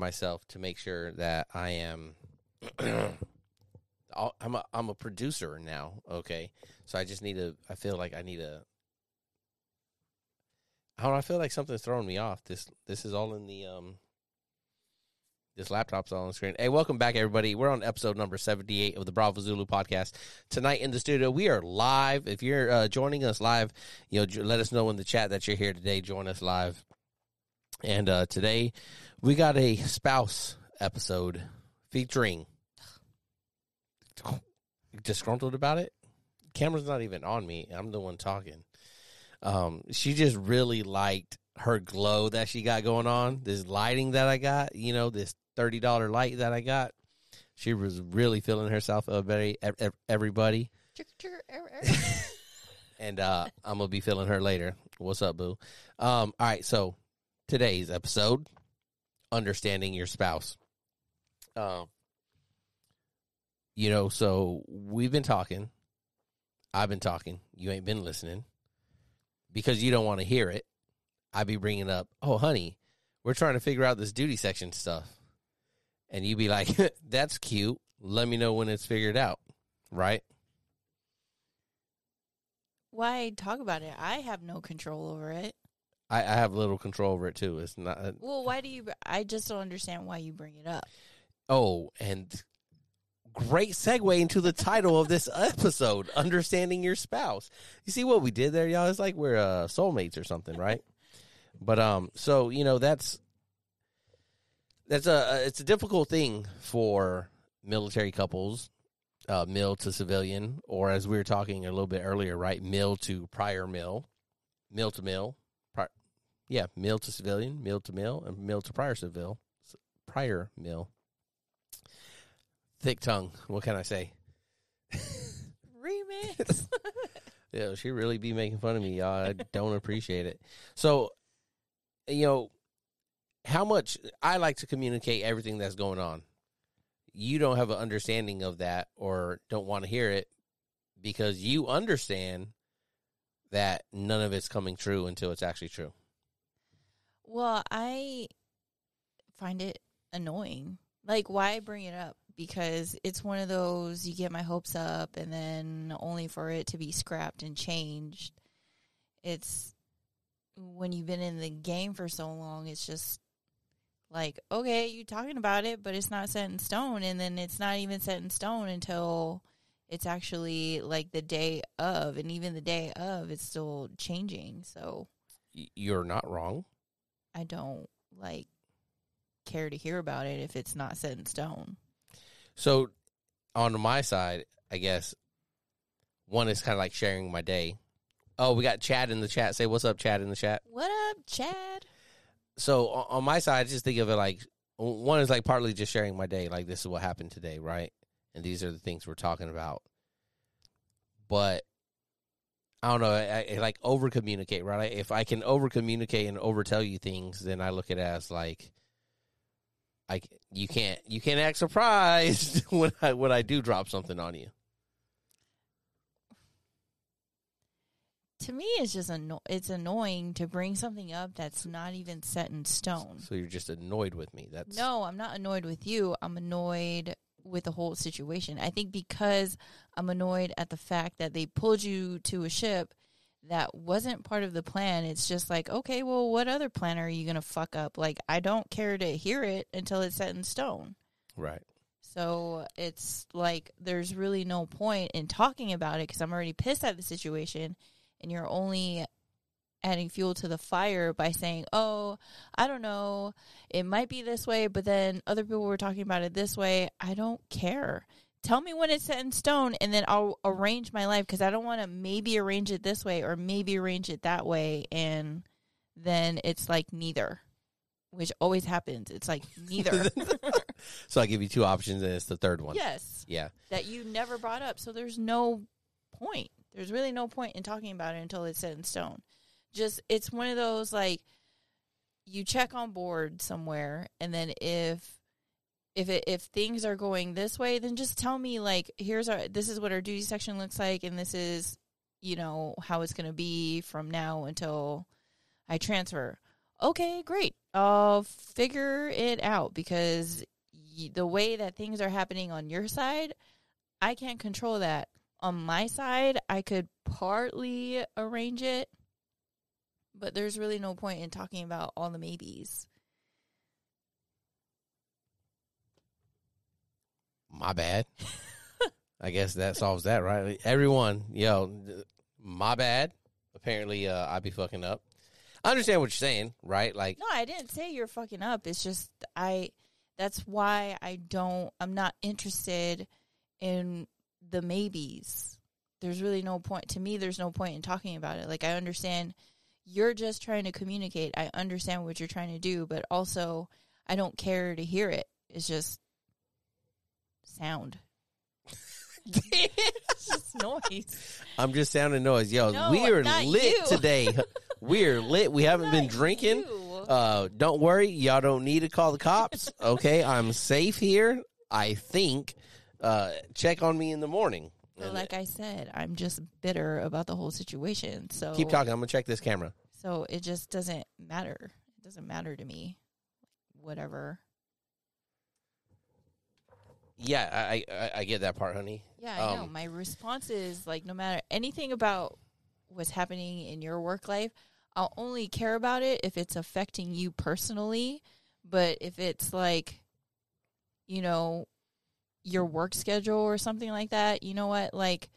myself to make sure that I am. I'm a, I'm a producer now. Okay, so I just need to. I feel like I need to. I don't. I feel like something's throwing me off. This this is all in the um. This laptop's all on the screen. Hey, welcome back, everybody. We're on episode number 78 of the Bravo Zulu podcast. Tonight in the studio, we are live. If you're uh, joining us live, you know, let us know in the chat that you're here today. Join us live. And uh, today, we got a spouse episode featuring. Disgruntled about it? Camera's not even on me. I'm the one talking. Um, she just really liked her glow that she got going on. This lighting that I got, you know, this thirty dollar light that I got. She was really feeling herself. Everybody, ev- ev- everybody, and uh, I'm gonna be feeling her later. What's up, boo? Um, all right, so today's episode, understanding your spouse. Um, you know, so we've been talking. I've been talking. You ain't been listening because you don't want to hear it. I be bringing up, oh, honey, we're trying to figure out this duty section stuff, and you be like, that's cute. Let me know when it's figured out, right? Why talk about it? I have no control over it. I, I have little control over it too. It's not. uh, Well, why do you? I just don't understand why you bring it up. Oh, and great segue into the title of this episode: understanding your spouse. You see what we did there, y'all? It's like we're uh, soulmates or something, right? but um, so you know that's that's a it's a difficult thing for military couples, uh, mil to civilian, or as we were talking a little bit earlier, right? Mill to prior mill, mill to mil, pri- yeah, mil to civilian, mil to mil, and mil to prior civil, prior mil thick tongue. What can I say? Remix. Yeah, she really be making fun of me, y'all. I don't appreciate it. So, you know, how much I like to communicate everything that's going on. You don't have an understanding of that or don't want to hear it because you understand that none of it's coming true until it's actually true. Well, I find it annoying. Like, why bring it up? Because it's one of those you get my hopes up, and then only for it to be scrapped and changed. It's when you've been in the game for so long. It's just like, okay, you're talking about it, but it's not set in stone, and then it's not even set in stone until it's actually like the day of, and even the day of, it's still changing. So You're not wrong. I don't like care to hear about it if it's not set in stone. So, on my side, I guess one is kind of like sharing my day. Oh, we got Chad in the chat. Say what's up, Chad in the chat. What up, Chad? So on my side, I just think of it like one is like partly just sharing my day. Like this is what happened today, right? And these are the things we're talking about. But I don't know. I, I like over communicate, right? If I can over communicate and over tell you things, then I look at it as like, I you can't you can't act surprised when I when I do drop something on you. To me, it's just anno- it's annoying to bring something up that's not even set in stone. So you're just annoyed with me. That's No, I'm not annoyed with you. I'm annoyed with the whole situation. I think because I'm annoyed at the fact that they pulled you to a ship that wasn't part of the plan. It's just like, okay, well, what other plan are you going to fuck up? Like, I don't care to hear it until it's set in stone. right. So it's like there's really no point in talking about it because I'm already pissed at the situation, and you're only adding fuel to the fire by saying, "Oh, I don't know, it might be this way, but then other people were talking about it this way." I don't care. Tell me when it's set in stone, and then I'll arrange my life because I don't want to maybe arrange it this way or maybe arrange it that way, and then it's like neither, which always happens. It's like neither. so I give you two options, and it's the third one. Yes, Yeah. that you never brought up. So there's no point. There's really no point in talking about it until it's set in stone. Just it's one of those like you check on board somewhere, and then if if it, if things are going this way, then just tell me like here's our this is what our duty section looks like, and this is you know how it's going to be from now until I transfer. Okay, great. I'll figure it out because y- the way that things are happening on your side, I can't control that. On my side, I could partly arrange it, but there's really no point in talking about all the maybes. My bad. I guess that solves that, right? Everyone, yo, my bad. Apparently, uh, I be fucking up. I understand what you're saying, right? Like, No, I didn't say you're fucking up. It's just I that's why I don't I'm not interested in the maybes. There's really no point to me there's no point in talking about it. Like I understand you're just trying to communicate. I understand what you're trying to do, but also I don't care to hear it. It's just sound. it's just noise. I'm just sounding noise. Yo, No, we are lit you. today. We're lit. We haven't been drinking. you. Uh, don't worry, y'all don't need to call the cops. Okay, I'm safe here. I think. Uh, check on me in the morning. But like I said, I'm just bitter about the whole situation. So keep talking. I'm gonna check this camera. So it just doesn't matter. It doesn't matter to me. Whatever. Yeah, I, I I get that part, honey. Yeah, I know. Um, My response is like no matter anything about what's happening in your work life, I'll only care about it if it's affecting you personally. But if it's like, you know, your work schedule or something like that, you know what? Like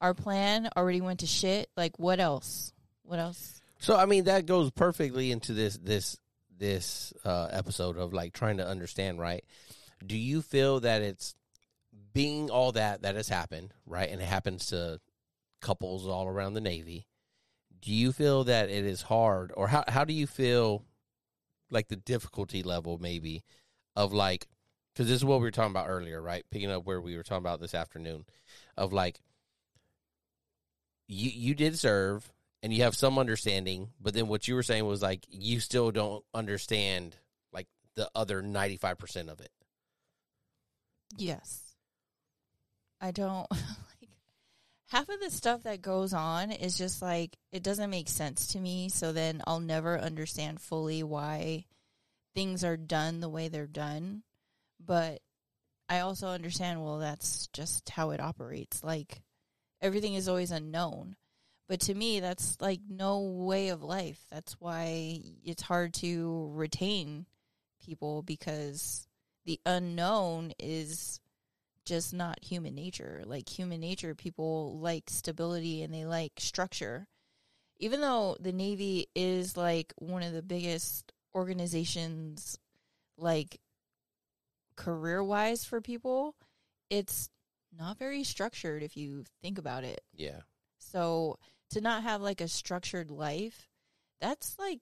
our plan already went to shit. Like what else? What else? So I mean that goes perfectly into this this this uh, episode of like trying to understand, right? Do you feel that it's being all that that has happened, right? And it happens to couples all around the Navy. Do you feel that it is hard, or how how do you feel like the difficulty level maybe of like because this is what we were talking about earlier, right? Picking up where we were talking about this afternoon of like you you did serve and you have some understanding, but then what you were saying was like you still don't understand like the other 95% of it. Yes. I don't like half of the stuff that goes on is just like it doesn't make sense to me, so then I'll never understand fully why things are done the way they're done. But I also understand well that's just how it operates. Like everything is always unknown. But to me that's like no way of life. That's why it's hard to retain people because the unknown is just not human nature. Like human nature, people like stability and they like structure. Even though the Navy is like one of the biggest organizations, like career wise for people, it's not very structured if you think about it. Yeah. So to not have like a structured life, that's like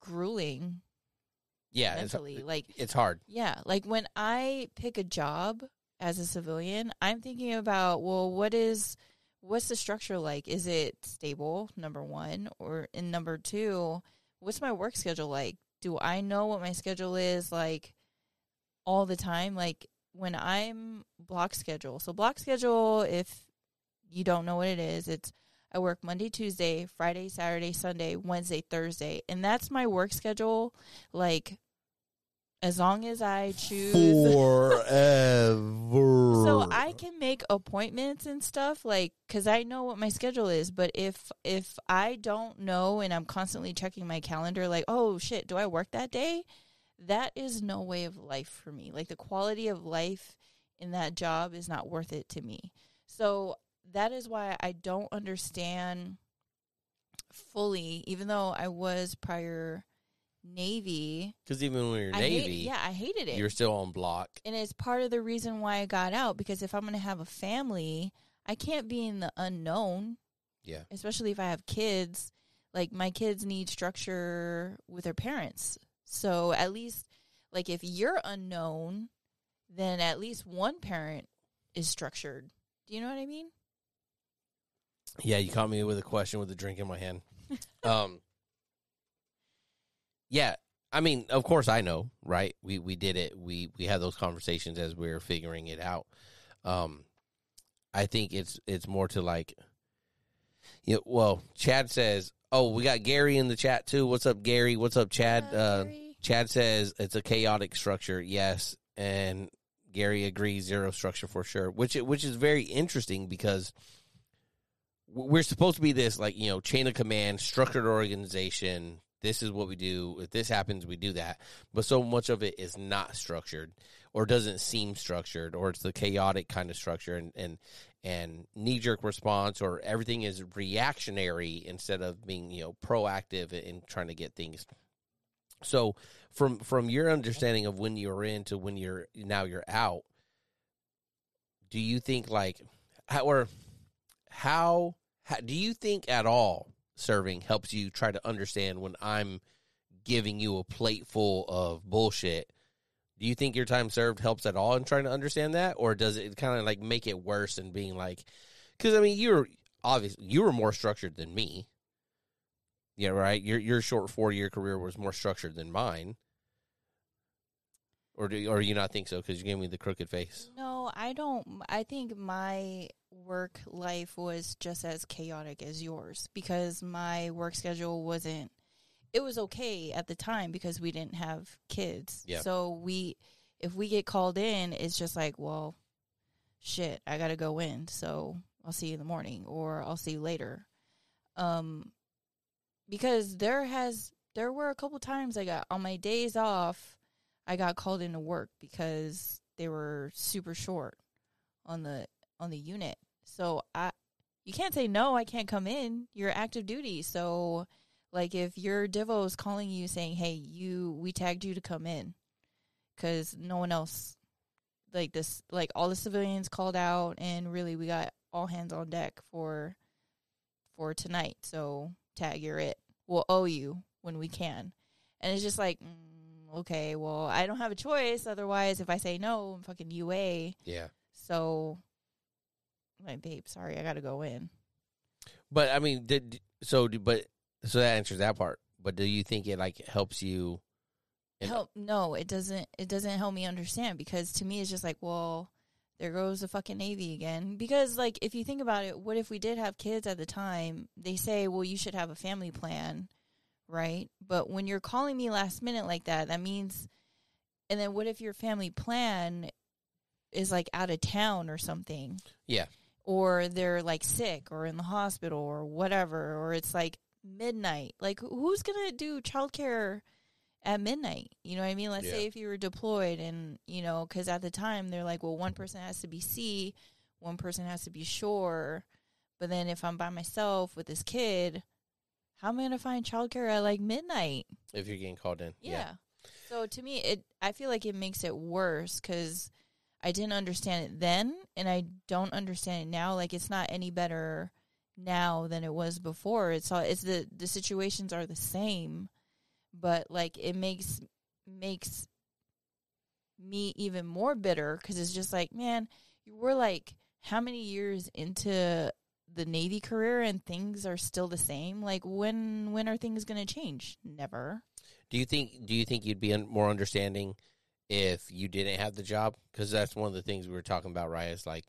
grueling Yeah, it's, mentally. like it's hard. yeah, like when I pick a job as a civilian, I'm thinking about, well, what is what's the structure like? Is it stable, number 1, or in number 2, what's my work schedule like? Do I know what my schedule is like all the time? Like when I'm block schedule. So block schedule if you don't know what it is, it's I work Monday, Tuesday, Friday, Saturday, Sunday, Wednesday, Thursday. And that's my work schedule like as long as I choose Forever. so I can make appointments and stuff like cuz I know what my schedule is, but if if I don't know and I'm constantly checking my calendar like, "Oh shit, do I work that day?" That is no way of life for me. Like the quality of life in that job is not worth it to me. So that is why I don't understand fully even though I was prior Navy. Because even when you're I Navy, hate, yeah, I hated it you're still on block. and it's part of the reason why I got out because if I'm going to have a family, I can't be in the unknown, Yeah. especially if I have kids. Like my kids need structure with their parents. So at least like if you're unknown, then at least one parent is structured. Do you know what I mean? Yeah, you caught me with a question with a drink in my hand. um, yeah, I mean, of course I know, right? We we did it. We we had those conversations as we were figuring it out. Um, I think it's it's more to like, you know, well, Chad says, "Oh, we got Gary in the chat too. What's up, Gary? What's up, Chad?" Uh, Chad says it's a chaotic structure. Yes, and Gary agrees zero structure for sure, which which is very interesting because we're supposed to be this like you know chain of command, structured organization. This is what we do. If this happens, we do that. But so much of it is not structured, or doesn't seem structured, or it's the chaotic kind of structure, and and and knee jerk response, or everything is reactionary instead of being you know proactive in trying to get things so from from your understanding of when you're in to when you're now you're out, do you think like how or how, how do you think at all serving helps you try to understand when I'm giving you a plate full of bullshit? Do you think your time served helps at all in trying to understand that, or does it kind of like make it worse and being like, because I mean you're obviously you were more structured than me. Yeah, right. Your your short four year career was more structured than mine. Or do or you not think so? Because you gave me the crooked face. No, I don't. I think my work life was just as chaotic as yours because my work schedule wasn't. It was okay at the time because we didn't have kids. Yeah. So we, if we get called in, it's just like, well, shit, I got to go in. So I'll see you in the morning or I'll see you later. Um, because there has there were a couple times I got on my days off, I got called into work because they were super short on the on the unit. So I you can't say no, I can't come in. You're active duty. So like if your divo is calling you saying, "Hey, you we tagged you to come in." Cuz no one else like this like all the civilians called out and really we got all hands on deck for for tonight. So tag you're it. We'll owe you when we can. And it's just like, mm, okay, well, I don't have a choice. Otherwise, if I say no, I'm fucking UA. Yeah. So, my babe, sorry, I got to go in. But I mean, did so? But so that answers that part. But do you think it like helps you? Help? No, it doesn't. It doesn't help me understand because to me, it's just like, well, there goes the fucking Navy again. Because like, if you think about it, what if we did have kids at the time? They say, well, you should have a family plan, right? But when you're calling me last minute like that, that means. And then what if your family plan is like out of town or something? Yeah. or they're like sick or in the hospital or whatever, or it's like midnight. Like, who's gonna do childcare at midnight? You know what I mean? Let's Yeah. say if you were deployed, and you know, because at the time they're like, well, one person has to be sea, one person has to be shore. But then if I'm by myself with this kid, how am I gonna find childcare at like midnight? If you're getting called in, Yeah. So to me, it I feel like it makes it worse because I didn't understand it then, and I don't understand it now. Like it's not any better now than it was before. It's all it's the the situations are the same, but like it makes makes me even more bitter because it's just like man, we're like how many years into the Navy career and things are still the same? Like when when are things going to change? Never. Do you think? Do you think you'd be more understanding if you didn't have the job? Because that's one of the things we were talking about, right? Is like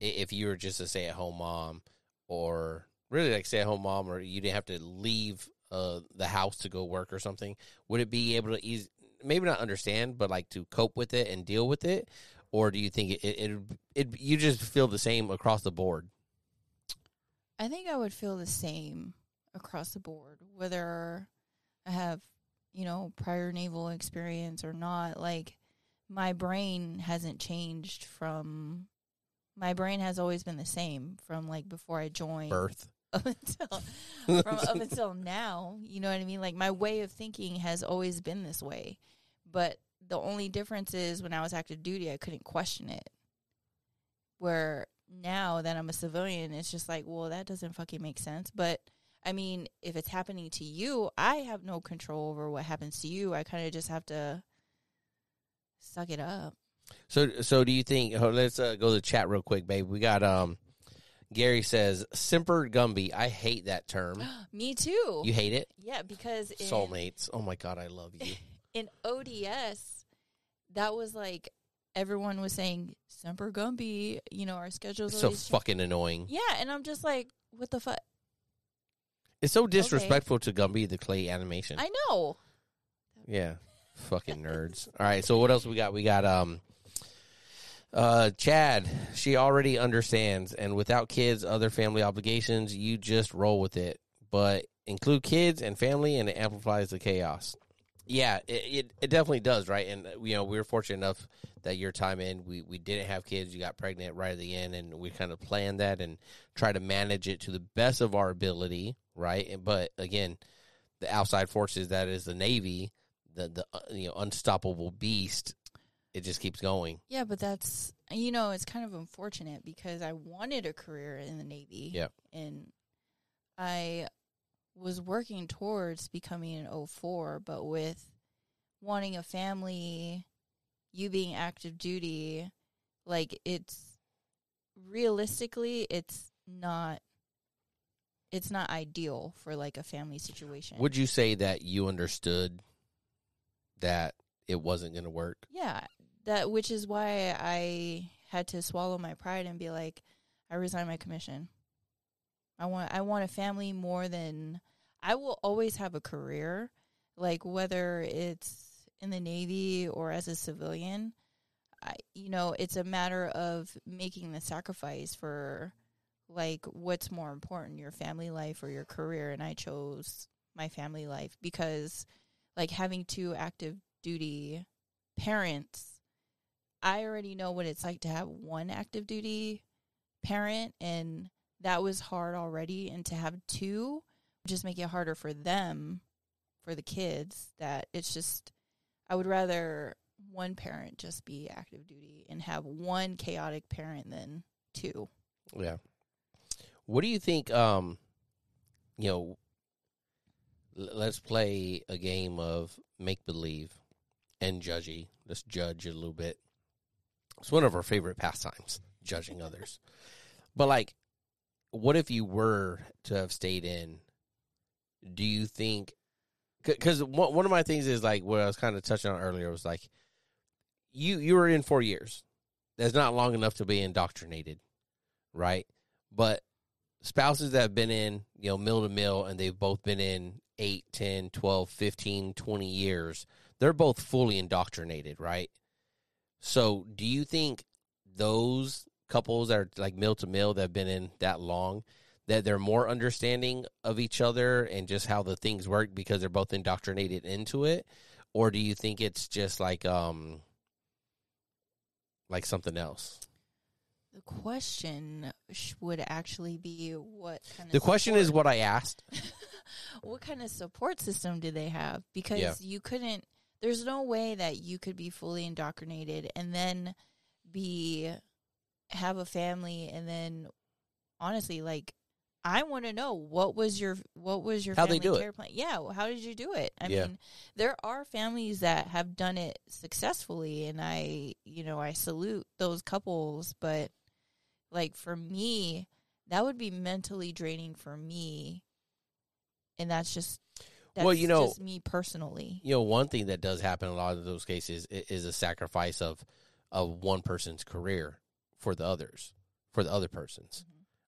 if you were just a stay at home mom, or really like stay at home mom, or you didn't have to leave uh, the house to go work or something. Would it be able to ease? Maybe not understand, but like to cope with it and deal with it, or do you think it it, it, it you just feel the same across the board? I think I would feel the same across the board, whether I have, you know, prior naval experience or not. Like, my brain hasn't changed from. My brain has always been the same from like before I joined Birth. up until from up until now. You know what I mean? Like my way of thinking has always been this way, but the only difference is when I was active duty, I couldn't question it. Where now that I'm a civilian, it's just like, well, that doesn't fucking make sense. But I mean, if it's happening to you, I have no control over what happens to you. I kind of just have to suck it up. So, so do you think? oh, let's uh, go to the chat real quick, babe. We got um, Gary says Semper Gumby. I hate that term. Me too. You hate it? yeah, because in, Soulmates. Oh my god, I love you. in ODS, that was like everyone was saying Semper Gumby. You know, our schedules so always change." fucking annoying. Yeah, and I'm just like, what the fuck? It's so disrespectful to Gumby the clay animation. I know. Yeah. Fucking nerds. All right, so what else we got? We got um uh Chad, she already understands and without kids, other family obligations, you just roll with it. But include kids and family and it amplifies the chaos. Yeah, it, it, it definitely does, right? And you know, we were fortunate enough that your time in, we, we didn't have kids, you got pregnant right at the end and we kind of planned that and try to manage it to the best of our ability, right? And but again, the outside forces that is the Navy, the the uh, you know unstoppable beast, it just keeps going. Yeah, but that's you know, it's kind of unfortunate because I wanted a career in the Navy. Yep. And I was working towards becoming an 04, but with wanting a family, you being active duty, like it's realistically it's not it's not ideal for like a family situation. Would you say that you understood that it wasn't going to work? Yeah, that which is why I had to swallow my pride and be like, I resign my commission. I want I want a family more than I will always have a career, like whether it's in the Navy or as a civilian. I you know, it's a matter of making the sacrifice for like what's more important, your family life or your career and I chose my family life because like having two active duty parents I already know what it's like to have one active duty parent and that was hard already and to have two just make it harder for them for the kids that it's just I would rather one parent just be active duty and have one chaotic parent than two. Yeah. What do you think? Um, you know, let's play a game of make believe and judgy. Let's judge a little bit. It's one of our favorite pastimes, judging others. But like, what if you were to have stayed in? Do you think? Because one of my things is like what I was kind of touching on earlier was like, you you were in four years. That's not long enough to be indoctrinated, right? But spouses that have been in, you know, mill to mill and they've both been in 8, 10, 12, 15, 20 years, they're both fully indoctrinated, right? So, do you think those couples that are like mill to mill that have been in that long that they're more understanding of each other and just how the things work because they're both indoctrinated into it or do you think it's just like um like something else? The question would actually be what kind of The question is support- what I asked. what kind of support system do they have? Because Yeah. you couldn't. There's no way that you could be fully indoctrinated and then be have a family and then honestly like I want to know what was your what was your they family do it? plan? Yeah, well, how did you do it? I Yeah. mean, there are families that have done it successfully, and I, you know, I salute those couples. But like for me, that would be mentally draining for me, and that's just that's Well, you know- just me personally. You know, one thing that does happen in a lot of those cases i- is a sacrifice of of one person's career for the others, for the other person's,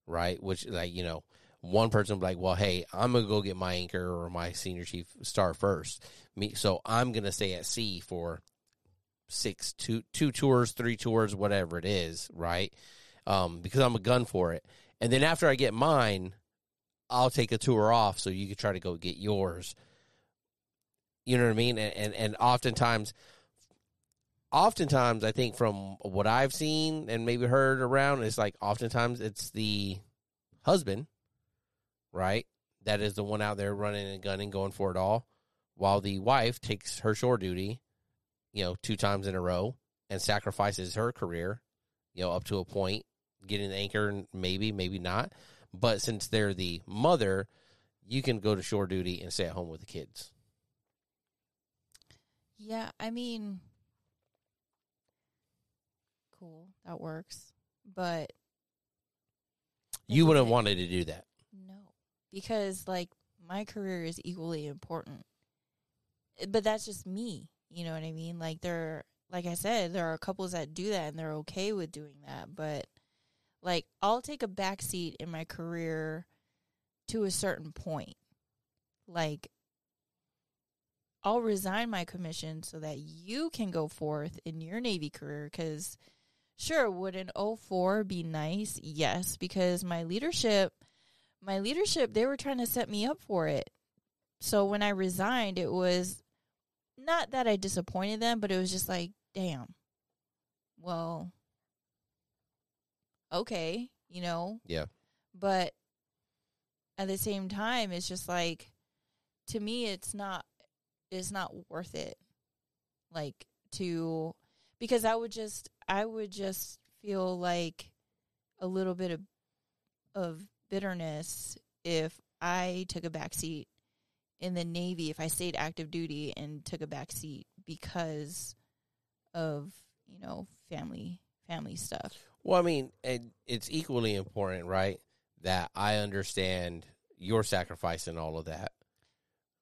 right? Which, like, you know, one person will be like, well, hey, I'm gonna go get my anchor or my senior chief star first, me, so I'm gonna stay at sea for six, two, two tours, three tours, whatever it is, right? Um, because I'm a gun for it, and then after I get mine, I'll take a tour off so you can try to go get yours. You know what I mean? And and, and oftentimes oftentimes I think from what I've seen and maybe heard around, it's like oftentimes it's the husband, right? That is the one out there running and gunning, going for it all, while the wife takes her shore duty, you know, two times in a row and sacrifices her career, you know, up to a point, getting the anchor, and maybe, maybe not. But since they're the mother, you can go to shore duty and stay at home with the kids. Yeah, I mean, cool. That works. But You wouldn't wanted to do that. no, because like my career is equally important. But that's just me. You know what I mean? Like there, like I said, there are couples that do that and they're okay with doing that. But like I'll take a back seat in my career to a certain point. Like I'll resign my commission so that you can go forth in your Navy career. Because, sure, would an 04 be nice? Yes, because my leadership, my leadership, they were trying to set me up for it. So when I resigned, it was not that I disappointed them, but it was just like, damn, well, okay, you know? Yeah. But at the same time, it's just like, to me, it's not it's not worth it like to because i would just i would just feel like a little bit of of bitterness if i took a back seat in the navy if i stayed active duty and took a back seat because of you know family family stuff Well, I mean, it, it's equally important, right? That I understand your sacrifice and all of that.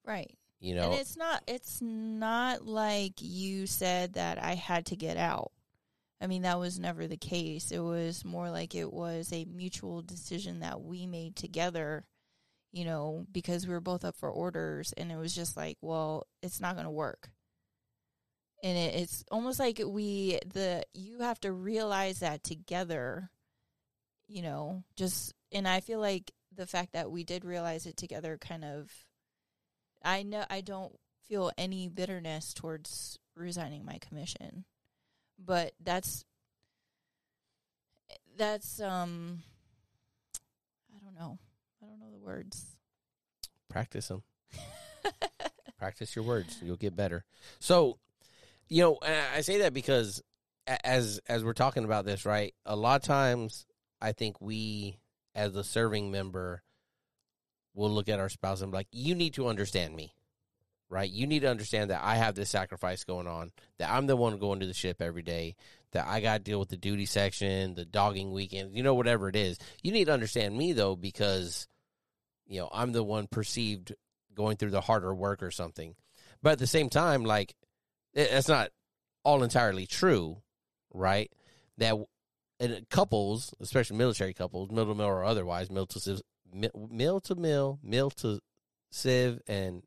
right You know, and it's not it's not like you said that I had to get out. I mean that was never the case. It was more like it was a mutual decision that we made together, you know, because we were both up for orders and it was just like, well, it's not going to work. And it, it's almost like we the you have to realize that together, you know, just and I feel like the fact that we did realize it together kind of I know I don't feel any bitterness towards resigning my commission. But that's that's um I don't know. I don't know the words. practice them. practice your words. You'll get better. So, you know, I say that because as as we're talking about this, right? A lot of times, I think we, as a serving member, will look at our spouse and be like, "You need to understand me." Right, you need to understand that I have this sacrifice going on. That I'm the one going to the ship every day. That I got to deal with the duty section, the dogging weekend. You know, whatever it is. You need to understand me though, because you know I'm the one perceived going through the harder work or something. But at the same time, like that's not all entirely true, right? That in couples, especially military couples, mill to mill or otherwise, mill to civ, mi- mill to mill, mill to civ, and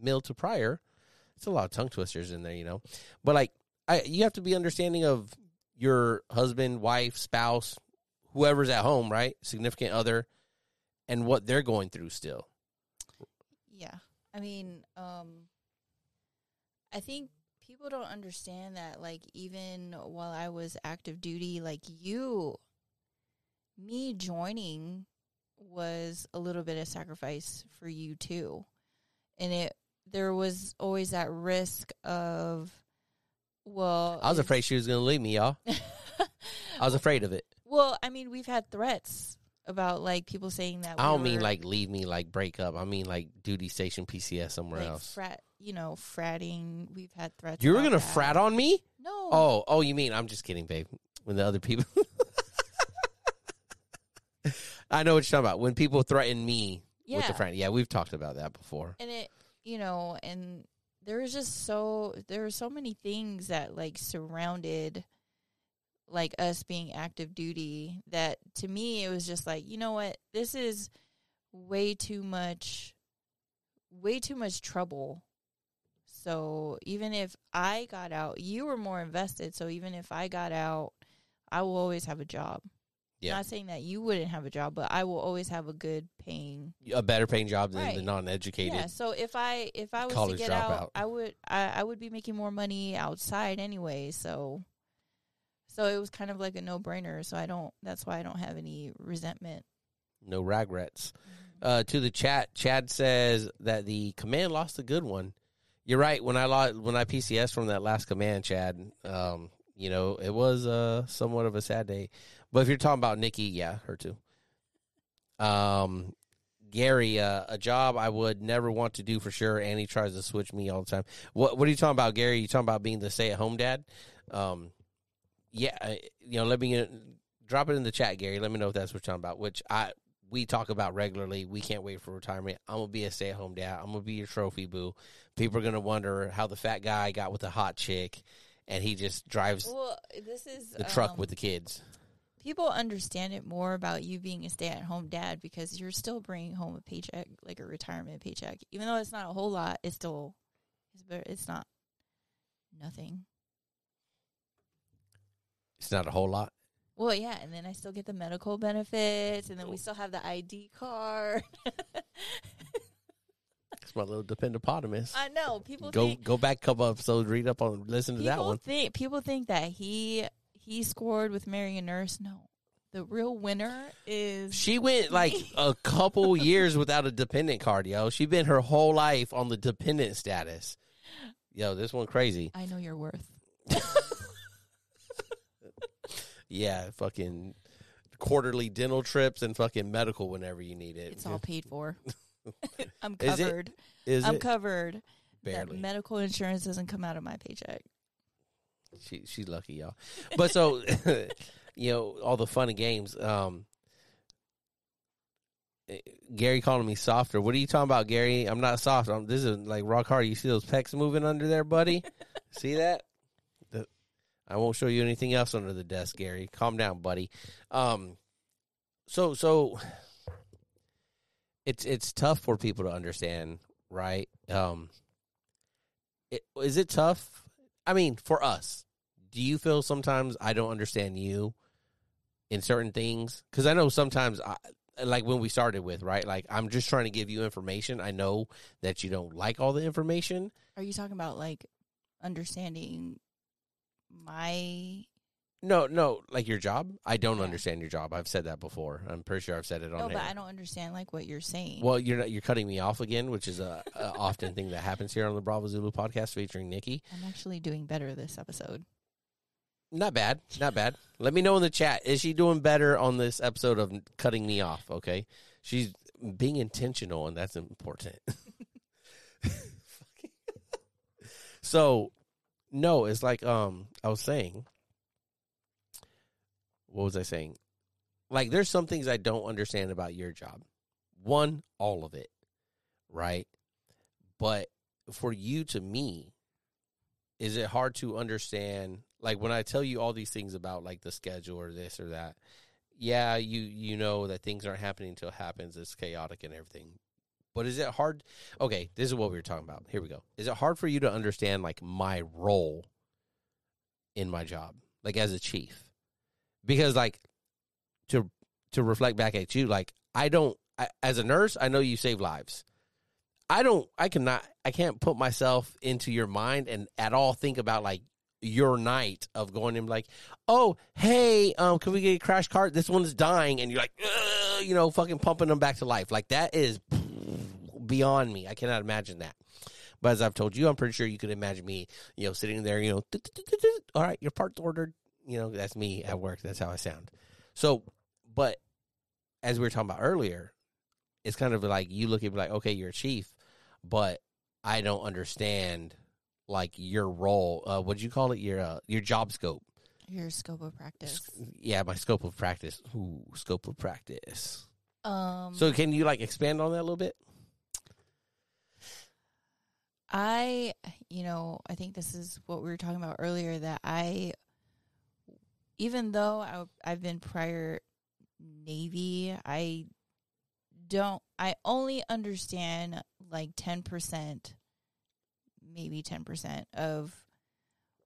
mill to prior. It's a lot of tongue twisters in there, you know. But like, I you have to be understanding of your husband, wife, spouse, whoever's at home, right? Significant other, and what they're going through still. Yeah. I mean, um I think people don't understand that like even while I was active duty, like you me joining was a little bit of sacrifice for you too. And it there was always that risk of well I was afraid she was going to leave me, y'all. I was afraid of it. well, I mean, we've had threats about like people saying that I we don't mean like leave me, like break up. I mean like duty station PCS somewhere like else. frat, you know, fratting. We've had threats. you were gonna that. frat on me? No. Oh, oh, you mean I'm just kidding, babe. When the other people, I know what you're talking about. When people threaten me yeah. with the friend, yeah, we've talked about that before. and it, you know, and there was just so there were so many things that like surrounded like us being active duty that to me it was just like you know what this is way too much way too much trouble so even if i got out you were more invested so even if i got out i will always have a job Yeah. not saying that you wouldn't have a job but i will always have a good paying A better paying job than the non-educated. yeah. So if I if I was to get dropout. out, I would I, I would be making more money outside anyway. So so it was kind of like a no brainer. So I don't. That's why I don't have any resentment. No regrets. Uh, to the chat, Chad says that the command lost a good one. You're right. When I lost, when I PCS from that last command, Chad, um, you know, it was uh, somewhat of a sad day. But if you're talking about Nikki, yeah, her too. Um, Gary, uh, a job I would never want to do for sure, and he tries to switch me all the time. What What are you talking about, Gary? You talking about being the stay at home dad? Um, yeah, you know, let me uh, drop it in the chat, Gary. Let me know if that's what you're talking about. Which I we talk about regularly. We can't wait for retirement. I'm gonna be a stay at home dad. I'm gonna be your trophy boo. People are gonna wonder how the fat guy got with the hot chick, and he just drives Well, this is the truck um, with the kids. people understand it more about you being a stay-at-home dad because you're still bringing home a paycheck, like a retirement paycheck, even though it's not a whole lot. It's still, it's. It's not nothing. It's not a whole lot. Well, yeah, and then I still get the medical benefits, and then we still have the ID card. It's my little dependopotamus. I know people Go think go back a couple episodes, read up on, listen to that one. think people think that he he scored with Mary a nurse. No, the real winner is She went like a couple years without a dependent card, yo. She been her whole life on the dependent status. Yo, this one crazy. I know your worth. Yeah, fucking quarterly dental trips and fucking medical whenever you need it. It's all paid for. I'm Is it? covered. Is I'm it covered. That barely? medical insurance doesn't come out of my paycheck. She she's lucky, y'all. But so you know, all the fun and games. Um eh, Gary calling me softer. What are you talking about, Gary? I'm not soft. I'm, this is like rock hard. You see those pecs moving under there, buddy? see that? I won't show you anything else under the desk, Gary. Calm down, buddy. Um, so so it's it's tough for people to understand, right? Um, it, is it tough? I mean, for us, do you feel sometimes I don't understand you in certain things? Because I know sometimes, I, like when we started with, right? Like I'm just trying to give you information. I know that you don't like all the information. Are you talking about like understanding my No, no, like your job. I don't Yeah. understand your job. I've said that before. I'm pretty sure I've said it on No, but I don't understand like what you're saying. Well, you're not, you're cutting me off again, which is a, a often thing that happens here on the Bravo Zulu podcast featuring Nikki. I'm actually doing better this episode. Not bad, not bad. Let me know in the chat. Is she doing better on this episode of cutting me off? Okay, she's being intentional, and that's important. so, no, it's like um, I was saying. What was I saying? Like, there's some things I don't understand about your job. One, all of it, right? But for you to me, is it hard to understand like when i tell you all these things about like the schedule or this or that yeah you you know that things aren't happening until it happens it's chaotic and everything but is it hard okay this is what we were talking about. Here we go. Is it hard for you to understand like my role in my job like as a chief? Because like to to reflect back at you like i don't I, as a nurse i know you save lives. I don't I cannot I can't put myself into your mind and at all think about like your night of going in like, oh hey, um, can we get a crash cart? This one's dying, and you're like, you know, fucking pumping them back to life. Like that is beyond me. I cannot imagine that. But as I've told you, I'm pretty sure you could imagine me, you know, sitting there, you know, all right, your part's ordered. You know, that's me at work. That's how I sound. So, but as we were talking about earlier, it's kind of like you look at me like, okay, you're a chief, but I don't understand like your role. Uh, what do you call it? Your uh, your job scope. Your scope of practice. Yeah, my scope of practice. Ooh, scope of practice. Um So can you like expand on that a little bit? I, you know, I think this is what we were talking about earlier that I, even though I, I've been prior Navy, I don't, I only understand like 10%, maybe 10% of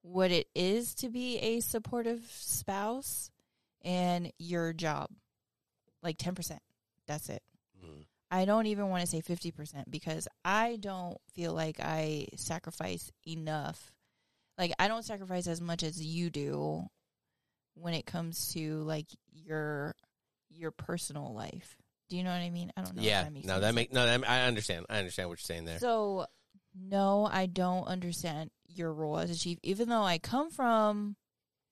what it is to be a supportive spouse and your job. Like 10%. That's it. I don't even want to say 50% because I don't feel like I sacrifice enough. Like I don't sacrifice as much as you do when it comes to like your your personal life. Do you know what I mean? I don't know. if Yeah, that no, sense. that make no. That, I understand. I understand what you're saying there. So, no, I don't understand your role as a chief, even though I come from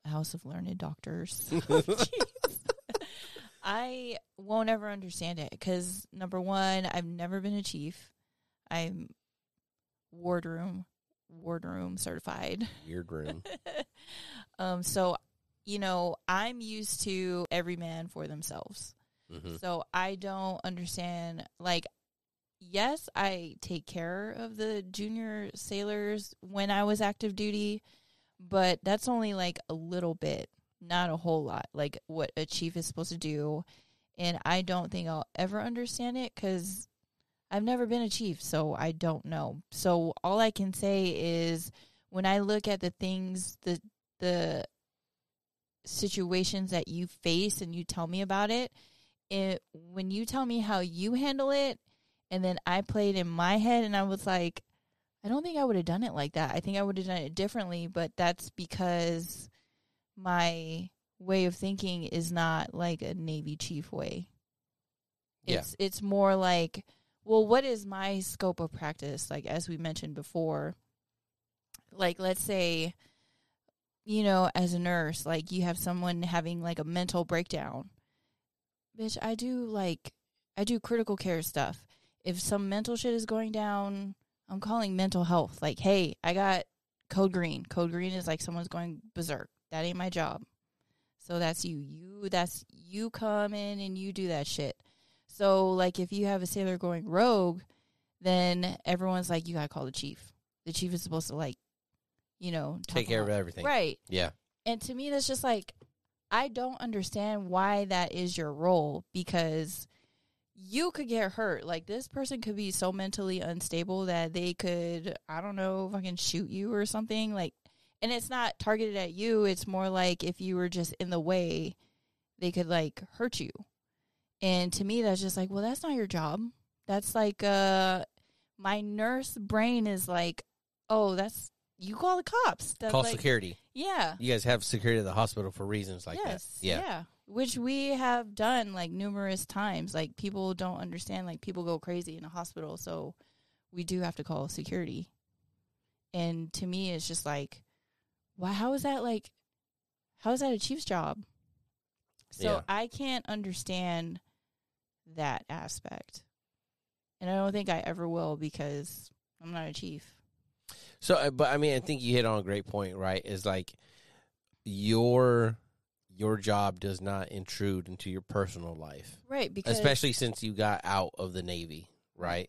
a house of learned doctors. I won't ever understand it because number one, I've never been a chief. I'm wardroom, wardroom certified. Weird room. um, so you know, I'm used to every man for themselves. Mhm. So I don't understand. Like, yes, I take care of the junior sailors when I was active duty, but that's only like a little bit, not a whole lot, like what a chief is supposed to do. And I don't think I'll ever understand it because I've never been a chief, so I don't know. So all I can say is when I look at the things, the, the, situations that you face and you tell me about it, it when you tell me how you handle it and then I played in my head and I was like I don't think I would have done it like that. I think I would have done it differently, but that's because my way of thinking is not like a navy chief way. Yeah. It's it's more like well, what is my scope of practice like as we mentioned before? Like let's say you know, as a nurse, like you have someone having like a mental breakdown. Bitch, I do like I do critical care stuff. If some mental shit is going down, I'm calling mental health. Like, hey, I got code green. Code green is like someone's going berserk. That ain't my job. So that's you. You that's you come in and you do that shit. So like if you have a sailor going rogue, then everyone's like, you gotta call the chief. The chief is supposed to like, you know, Take care of everything. Right. Yeah. And to me, that's just like, I don't understand why that is your role because you could get hurt. Like, this person could be so mentally unstable that they could, I don't know, fucking shoot you or something. Like, and it's not targeted at you. It's more like if you were just in the way, they could like hurt you. And to me, that's just like, well, that's not your job. That's like, uh, my nurse brain is like, oh, that's, you call the cops. That's Call like, security. Yeah. You guys have security at the hospital for reasons like yes. that. Yeah. Which we have done like numerous times. Like people don't understand. Like people go crazy in a hospital, so we do have to call security. And to me, it's just like, why? How is that like? How is that a chief's job? So Yeah. I can't understand that aspect, and I don't think I ever will because I'm not a chief. So, uh, but I mean, I think you hit on a great point, right? Is like your your job does not intrude into your personal life, Right. Because especially since you got out of the Navy, right?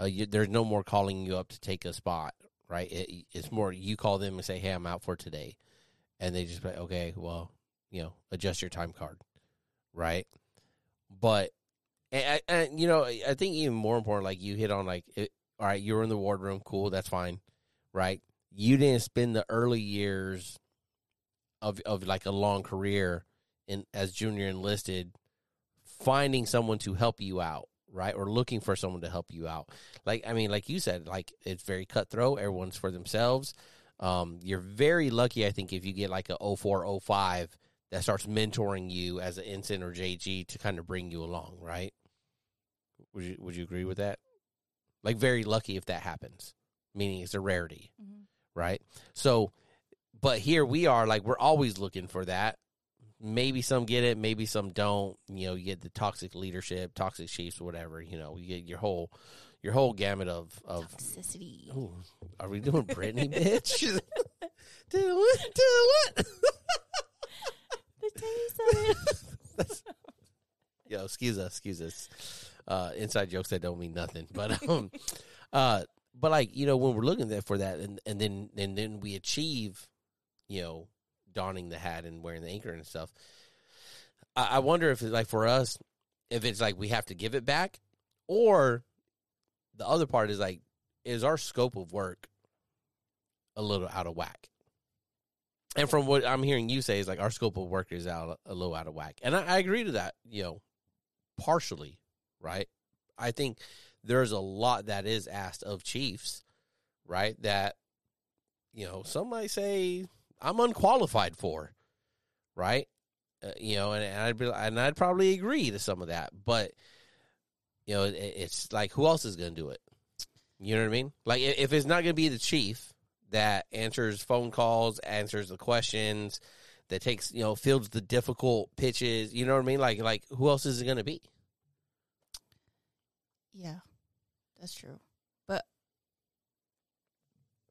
Uh, you, there's no more calling you up to take a spot, right? It, it's more you call them and say, "Hey, I'm out for today," and they just like, "Okay, well, you know, adjust your time card," right? But and, and you know, I think even more important, like you hit on, like, it, all right, you were in the wardroom, cool, that's fine, right? You didn't spend the early years of of like a long career in as junior enlisted finding someone to help you out, right? Or looking for someone to help you out. Like I mean, like you said, like it's very cutthroat. Everyone's for themselves. Um, you're very lucky, I think, if you get like a 0405 that starts mentoring you as an ensign or JG to kind of bring you along, right? Would you would you agree with that? Like very lucky if that happens, meaning it's a rarity, Mhm. right? So, but here we are, like we're always looking for that. Maybe some get it, maybe some don't. You know, you get the toxic leadership, toxic chiefs, whatever. You know, you get your whole your whole gamut of of. toxicity. Ooh, are we doing Britney, bitch? do what? Do what? The taste of it. Yo, excuse us, excuse us. Uh, inside jokes that don't mean nothing, but um, uh, but like you know when we're looking for that, and and then and then we achieve, you know, donning the hat and wearing the anchor and stuff. I, I wonder if it's like for us, if it's like we have to give it back, or the other part is like, is our scope of work a little out of whack? And from what I'm hearing you say is like our scope of work is out a little out of whack, and I, I agree to that. You know, partially, right? I think there's a lot that is asked of Chiefs, right? That you know some might say I'm unqualified for, right? Uh, you know, and, and I'd be and I'd probably agree to some of that, but you know, it, it's like who else is going to do it? You know what I mean? Like if it's not going to be the chief that answers phone calls, answers the questions, that takes you know fields the difficult pitches. You know what I mean? Like like who else is it going to be? Yeah, that's true. But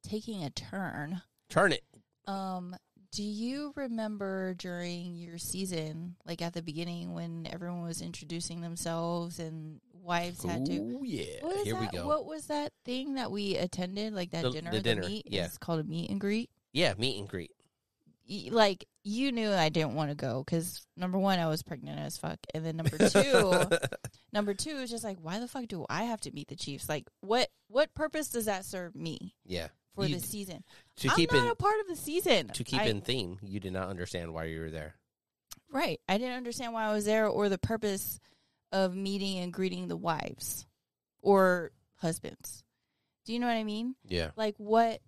taking a turn, Turn it. Um, Do you remember during your season, like at the beginning when everyone was introducing themselves and wives had to Ooh, yeah. What Here that? we go. What was that thing that we attended? Like that The- dinner, the the, dinner, meet? yeah. It's called a meet and greet. Yeah, meet and greet. Like you knew I didn't want to go because number one, I was pregnant as fuck, and then number two, number two is just like, why the fuck do I have to meet the Chiefs? Like, what what purpose does that serve me yeah. For You- the season? To I'm keep not in a part of the season. to keep I- in theme, you did not understand why you were there. right. I didn't understand why I was there or the purpose of meeting and greeting the wives or husbands. Do you know what I mean? Yeah. like what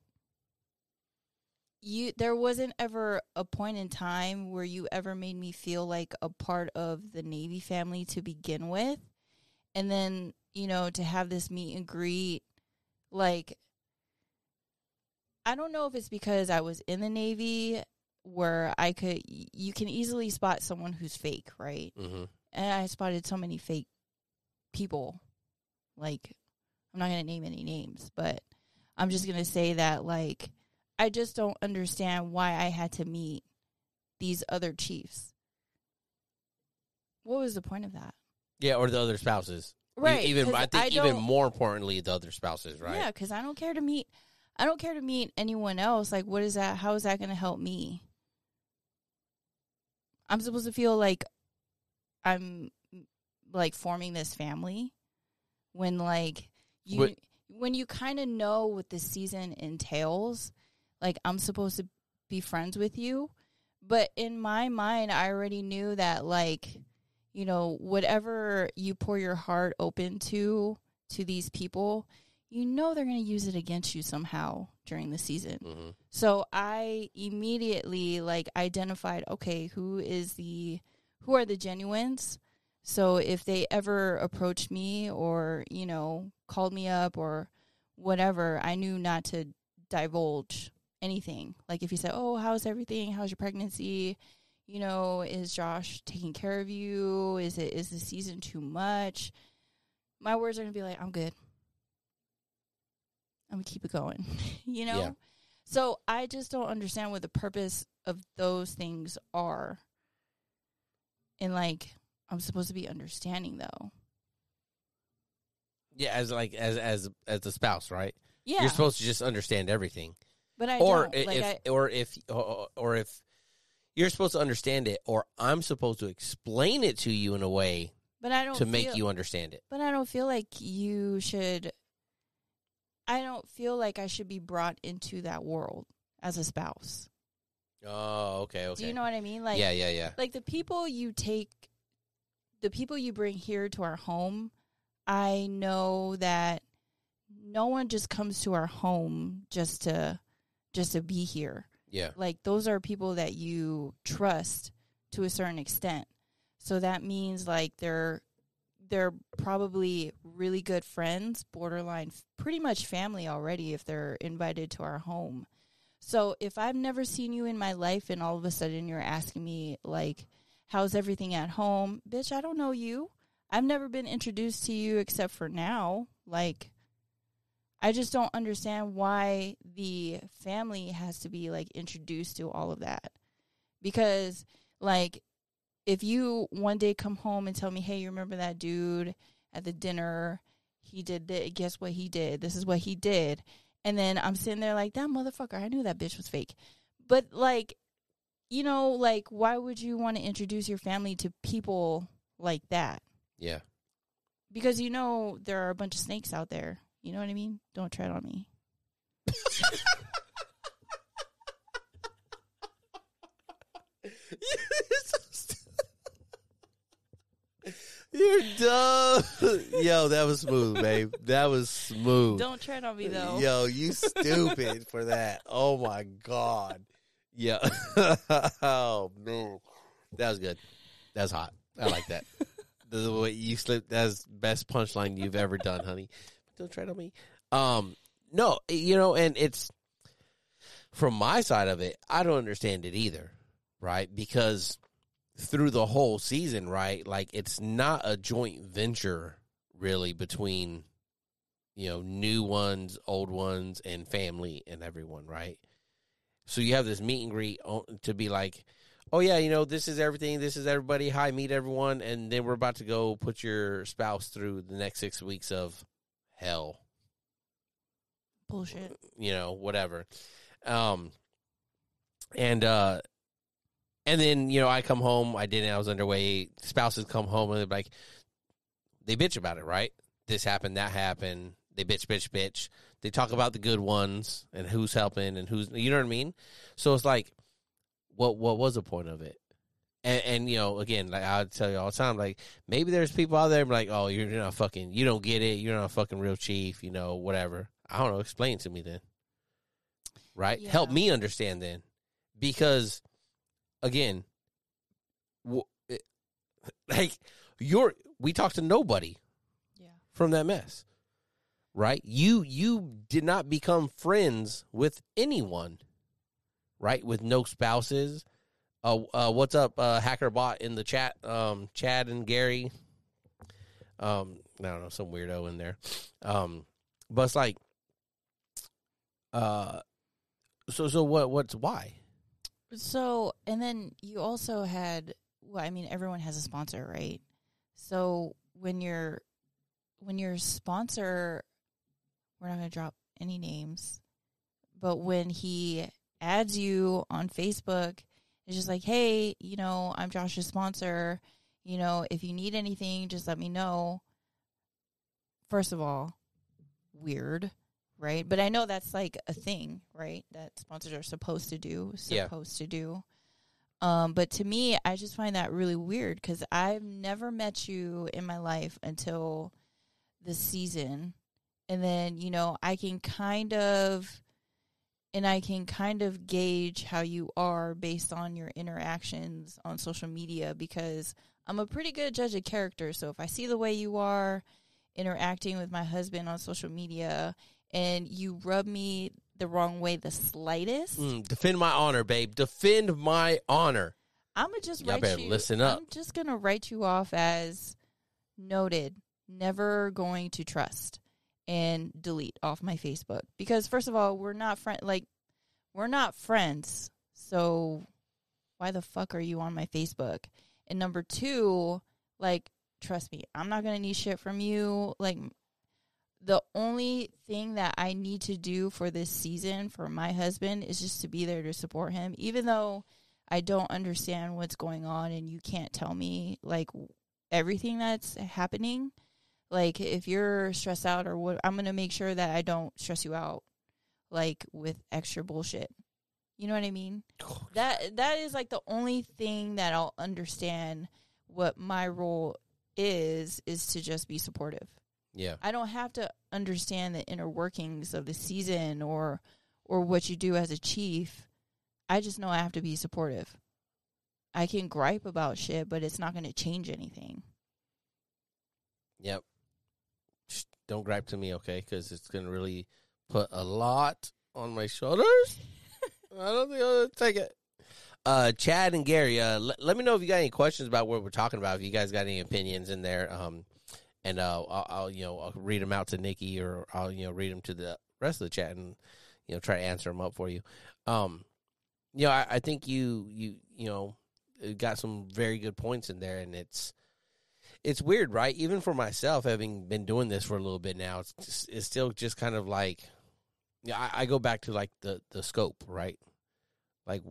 you there wasn't ever a point in time where you ever made me feel like a part of the navy family to begin with and then you know to have this meet and greet like i don't know if it's because i was in the navy where i could you can easily spot someone who's fake right Mm-hmm. and I spotted so many fake people. Like, I'm not gonna name any names, but I'm just gonna say that like I just don't understand why I had to meet these other chiefs. What was the point of that? Yeah, or the other spouses. Right. Even I think even more importantly, the other spouses, right? Yeah, because I don't care to meet. I don't care to meet anyone else. Like, what is that? How is that going to help me? I'm supposed to feel like I'm like forming this family when like you What- when you kind of know what the season entails. Like, I'm supposed to be friends with you, but in my mind, I already knew that like you know whatever you pour your heart open to to these people you know they're going to use it against you somehow during the season. hmm So I immediately like identified okay, who is the who are the genuines? So if they ever approached me or, you know, called me up or whatever, I knew not to divulge anything. Like if you said, "Oh, how's everything? How's your pregnancy?" You know, is Josh taking care of you? Is it is the season too much? My words are going to be like, "I'm good." I'm gonna keep it going. you know? Yeah. So I just don't understand what the purpose of those things are. And like I'm supposed to be understanding though. Yeah, as like as as as the spouse, right? Yeah. You're supposed to just understand everything, but I or don't. i- like if I, or if or, or if you're supposed to understand it, or I'm supposed to explain it to you in a way but I don't to make you understand it. But I don't feel like you should I don't feel like I should be brought into that world as a spouse. Oh, okay, okay. Do you know what I mean? Like yeah, yeah, yeah. like the people you take the people you bring here to our home i know that no one just comes to our home just to just to be here Yeah. like those are people that you trust to a certain extent so that means like they're they're probably really good friends borderline pretty much family already if they're invited to our home. So if i've never seen you in my life and all of a sudden you're asking me like how's everything at home? Bitch i don't know you. I've never been introduced to you except for now. Like i just don't understand why the family has to be like introduced to all of that. Because like if you one day come home and tell me hey you remember that dude at the dinner? He did this guess what he did? This is what he did. And then i'm sitting there like that motherfucker i knew that bitch was fake. But like you know like why would you want to introduce your family to people like that? Yeah. because you know there are a bunch of snakes out there. You know what i mean? Don't tread on me You're dumb. Yo, that was smooth, babe. That was smooth. don't tread on me though Yo, you stupid for that. Oh my god. Yeah. oh no. That was good. That was hot. I like that. the way you slipped that's best punchline you've ever done, honey. Don't tread on me. Um no, you know, and it's from my side of it, I don't understand it either, right? Because through the whole season, right? Like it's not a joint venture really between you know, new ones, old ones, and family and everyone, right? So you have this meet and greet to be like, oh yeah, you know, this is everything, this is everybody. Hi, meet everyone, and then we're about to go put your spouse through the next six weeks of hell. Bullshit. You know, whatever. Um, and uh, and then you know, I come home. I didn't. I was underweight. Spouses come home and they're like, they bitch about it, right? This happened, that happened. They bitch, bitch, bitch. They talk about the good ones and who's helping and who's, you know what I mean? So it's like, what what was the point of it? And, and you know, again, like I tell you all the time, like maybe there's people out there like, oh, you're not fucking, you don't get it, you're not a fucking real chief, you know, whatever. I don't know. Explain to me then, right? Yeah. Help me understand then, because again, like you're, we talked to nobody Yeah. from that mess, right? You you did not become friends with anyone, right? With no spouses. Uh, uh what's up, uh, hacker bot in the chat? Um, Chad and Gary. Um, I don't know, some weirdo in there. Um, but it's like, uh, so so what? What's why? So, and then you also had, well, I mean, everyone has a sponsor, right? So when your when your sponsor, we're not going to drop any names, but when he adds you on Facebook, it's just like, hey, you know, I'm Josh's sponsor. You know, if you need anything, just let me know. First of all, weird, right? But I know that's like a thing, right? That sponsors are supposed to do, Yeah. supposed to do. Um, but to me, I just find that really weird because I've never met you in my life until this season. And then, you know, I can kind of, and I can kind of gauge how you are based on your interactions on social media because I'm a pretty good judge of character. So if I see the way you are interacting with my husband on social media and you rub me the wrong way the slightest, Mm, defend my honor, babe. Defend my honor. I'm gonna just Y'all write you. listen up. I'm just gonna write you off as noted. Never going to trust and delete off my Facebook because first of all, we're not friend. Like we're not friends. So why the fuck are you on my Facebook? And number two, like trust me, I'm not gonna need shit from you. Like the only thing that I need to do for this season for my husband is just to be there to support him, even though I don't understand what's going on and you can't tell me like everything that's happening. Like if you're stressed out or what, I'm gonna make sure that I don't stress you out, like with extra bullshit. You know what I mean? That that is like the only thing that I'll understand what my role is is to just be supportive. Yeah. I don't have to understand the inner workings of the season or or what you do as a chief. I just know I have to be supportive. I can gripe about shit, but it's not going to change anything. Yep. Shh, Don't gripe to me, okay? Because it's going to really put a lot on my shoulders. I don't think I'll take it. Uh, Chad and Gary, uh, let, let me know if you got any questions about what we're talking about. If you guys got any opinions in there, um, and uh, I'll, I'll you know I'll read them out to Nikki, or I'll you know read them to the rest of the chat, and you know try to answer them up for you. Um, you know, I, I think you you you know got some very good points in there, and it's it's weird, right? Even for myself, having been doing this for a little bit now, it's just, it's still just kind of like, yeah, I, I go back to like the the scope, right? Like,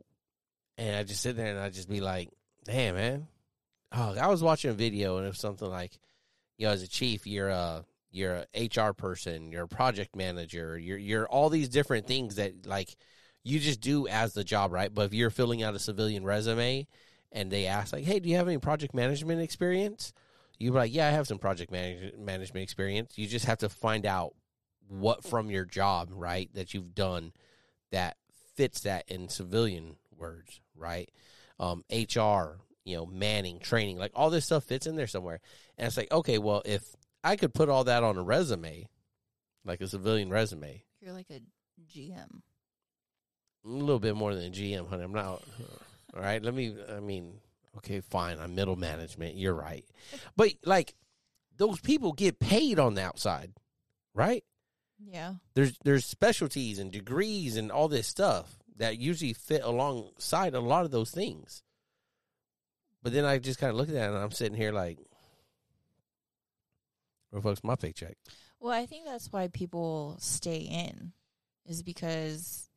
and I just sit there and I just be like, damn, man. Oh, I was watching a video and it was something like, you know, as a chief, you're a you're a HR person, you're a project manager, you're you're all these different things that like you just do as the job, right? But if you're filling out a civilian resume and they ask like, "Hey, do you have any project management experience?" You're like, "Yeah, I have some project manage- management experience." You just have to find out what from your job, right, that you've done that fits that in civilian words, right? Um, HR, you know, manning, training, like all this stuff fits in there somewhere. And it's like, okay, well, if I could put all that on a resume, like a civilian resume, You're like a GM. a little bit more than a GM, honey. I'm not. Uh, all right, let me. I mean, okay, fine. I'm middle management. You're right, but like those people get paid on the outside, right? Yeah. There's there's specialties and degrees and all this stuff. that usually fit alongside a lot of those things. But then I just kind of look at that and I'm sitting here like, where fuck's my paycheck? Well, I think that's why people stay in, is because,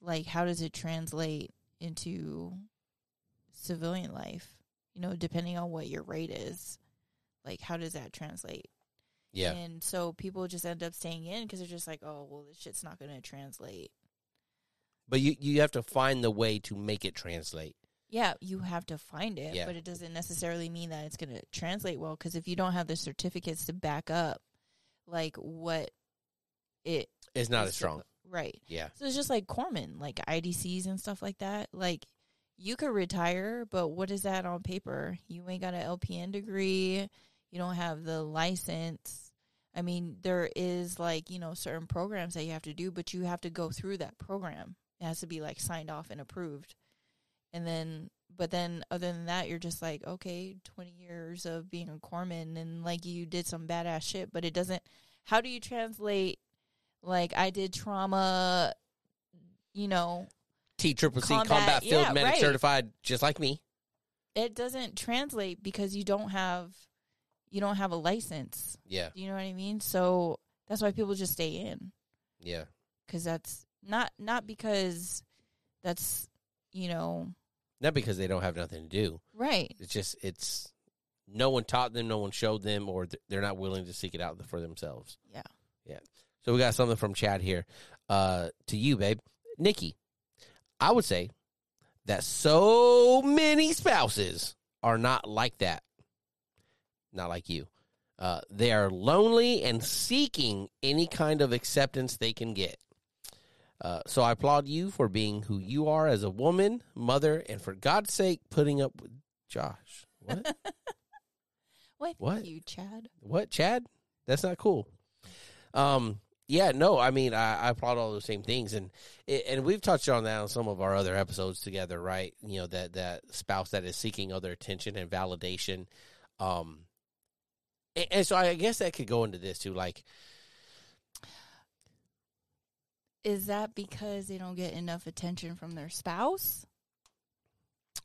like, how does it translate into civilian life? You know, depending on what your rate is, like, how does that translate? Yeah. And so people just end up staying in because they're just like, oh, well, this shit's not going to translate. But you, you have to find the way to make it translate. Yeah, you have to find it, Yeah. but it doesn't necessarily mean that it's going to translate well because if you don't have the certificates to back up, like what It's not as strong. right? Yeah. So it's just like corpsman, like IDCs and stuff like that. Like you could retire, but what is that on paper? You ain't got an LPN degree. You don't have the license. I mean, there is like, you know, certain programs that you have to do, but you have to go through that program. It has to be like signed off and approved. And then, but then other than that, you're just like, okay, 20 years of being a corpsman and like you did some badass shit, but it doesn't, how do you translate like I did trauma, you know, T Triple C Combat- Combat Field yeah, Medic right. certified, just like me. it doesn't translate because you don't have you don't have a license. Yeah. You know what I mean? So that's why people just stay in Yeah. cuz that's not not because that's, you know, Not because they don't have nothing to do. right. It's just it's no one taught them, no one showed them, or th- they're not willing to seek it out for themselves. Yeah. Yeah. So we got something from Chad here. Uh, to you, babe, Nikki. I would say that so many spouses are not like that. Not like you. Uh, they are lonely and seeking any kind of acceptance they can get. Uh, so I applaud you for being who you are as a woman, mother, and for God's sake, putting up with Josh. What? What? What? you, Chad? what, Chad? That's not cool. Um, yeah, no, I mean, I, I applaud all those same things, and and we've touched on that on some of our other episodes together, right? You know that that spouse that is seeking other attention and validation, um, and, and so I guess that could go into this too, like Is that because they don't get enough attention from their spouse?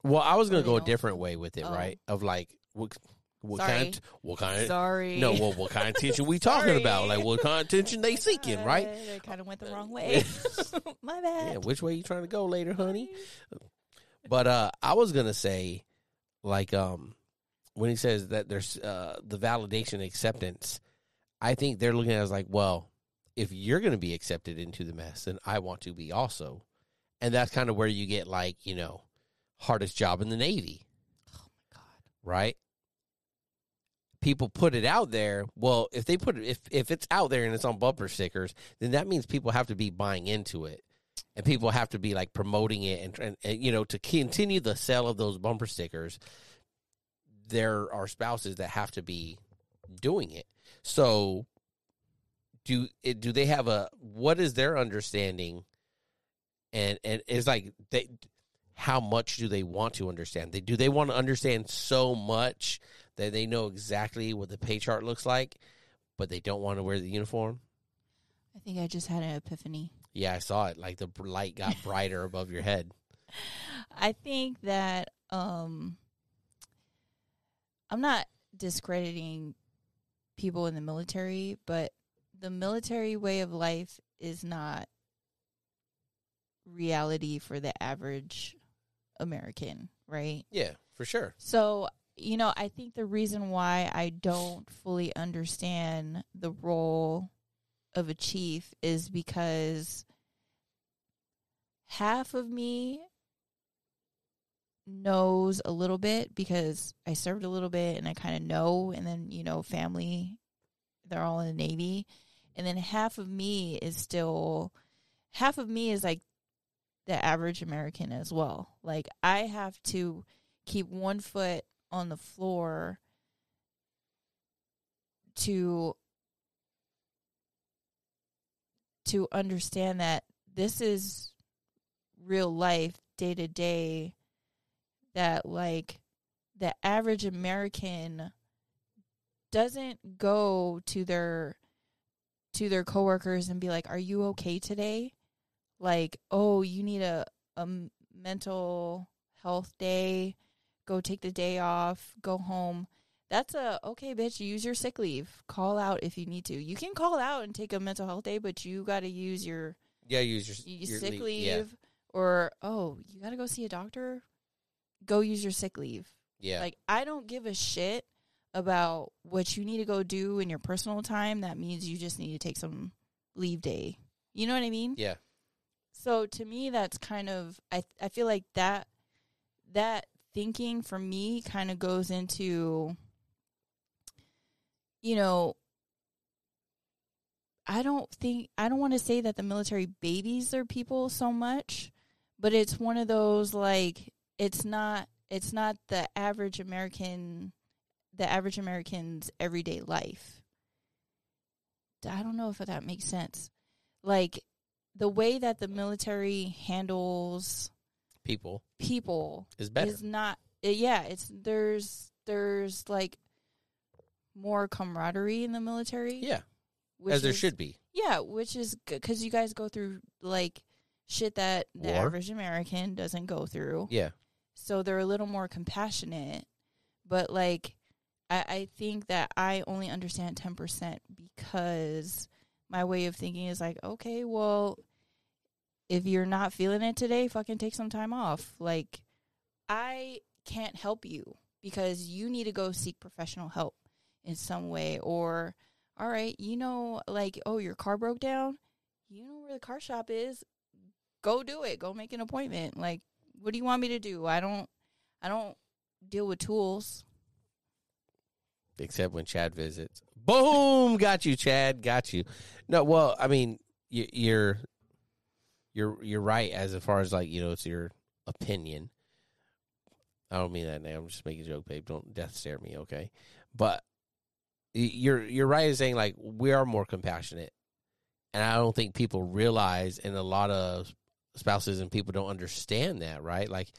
Well, I was gonna go a different way with it, Oh. right? Of like what what Sorry. kind of, what kind Sorry. no, well, what kind of attention we talking about? Like what kind of attention they seeking, right? I kind of went the wrong way. My bad. Yeah, which way you trying to go later, honey? But uh I was gonna say, like, um, when he says that there's uh the validation acceptance, I think they're looking at it as like, well, if you're gonna be accepted into the mess, then I want to be also, and that's kind of where you get like, you know, hardest job in the Navy, Oh my god. right? People put it out there. Well, if they put it, if if it's out there and it's on bumper stickers, then that means people have to be buying into it, and people have to be like promoting it, and, and, and you know to continue the sale of those bumper stickers. There are spouses that have to be doing it. So, do do they have a what is their understanding? And and it's like they how much do they want to understand? They do they want to understand so much that they know exactly what the pay chart looks like, but they don't want to wear the uniform. I think I just had an epiphany. Yeah, I saw it. Like the light got brighter above your head. I think that um I'm not discrediting people in the military, but the military way of life is not reality for the average American, right? Yeah, for sure. So, you know, I think the reason why I don't fully understand the role of a chief is because half of me knows a little bit because I served a little bit and I kind of know and then, you know, family they're all in the navy and then half of me is still half of me is like the average American as well. Like I have to keep one foot on the floor to to understand that this is real life day to day that like the average American doesn't go to their to their coworkers and be like, "Are you okay today?" like, oh, you need a a mental health day, go take the day off, go home. That's a okay, bitch. Use your sick leave. Call out if you need to. You can call out and take a mental health day, but you got to use your, Yeah, use your, your sick leave. leave. Yeah, Or oh, you got to go see a doctor. Go use your sick leave. yeah, Like I don't give a shit about what you need to go do in your personal time. That means you just need to take some leave day. You know what I mean? yeah. So to me that's kind of I I feel like that that thinking for me kind of goes into you know I don't think I don't want to say that the military babies their people so much, but it's one of those like it's not it's not the average American the average American's everyday life. I don't know if that makes sense. Like the way that the military handles People people is better. is not uh, yeah it's there's there's like more camaraderie in the military yeah, which as there is- should be. yeah which is because you guys go through like shit that the War. average american doesn't go through Yeah, so they're a little more compassionate but like i, I think that i only understand 10% because my way of thinking is like okay well if you're not feeling it today fucking take some time off. Like i can't help you because you need to go seek professional help in some way or all right you know like oh your car broke down. You know where the car shop is. Go do it. Go make an appointment. Like what do you want me to do? I don't i don't deal with tools except when Chad visits. Boom, got you, Chad, got you. No, well, I mean, you, you're you're you're right as far as like you know, it's your opinion. I don't mean that now. I'm just making a joke, babe. Don't death stare me, okay? But you're you're right in saying like we are more compassionate, and I don't think people realize, and a lot of spouses and people don't understand that, right? Like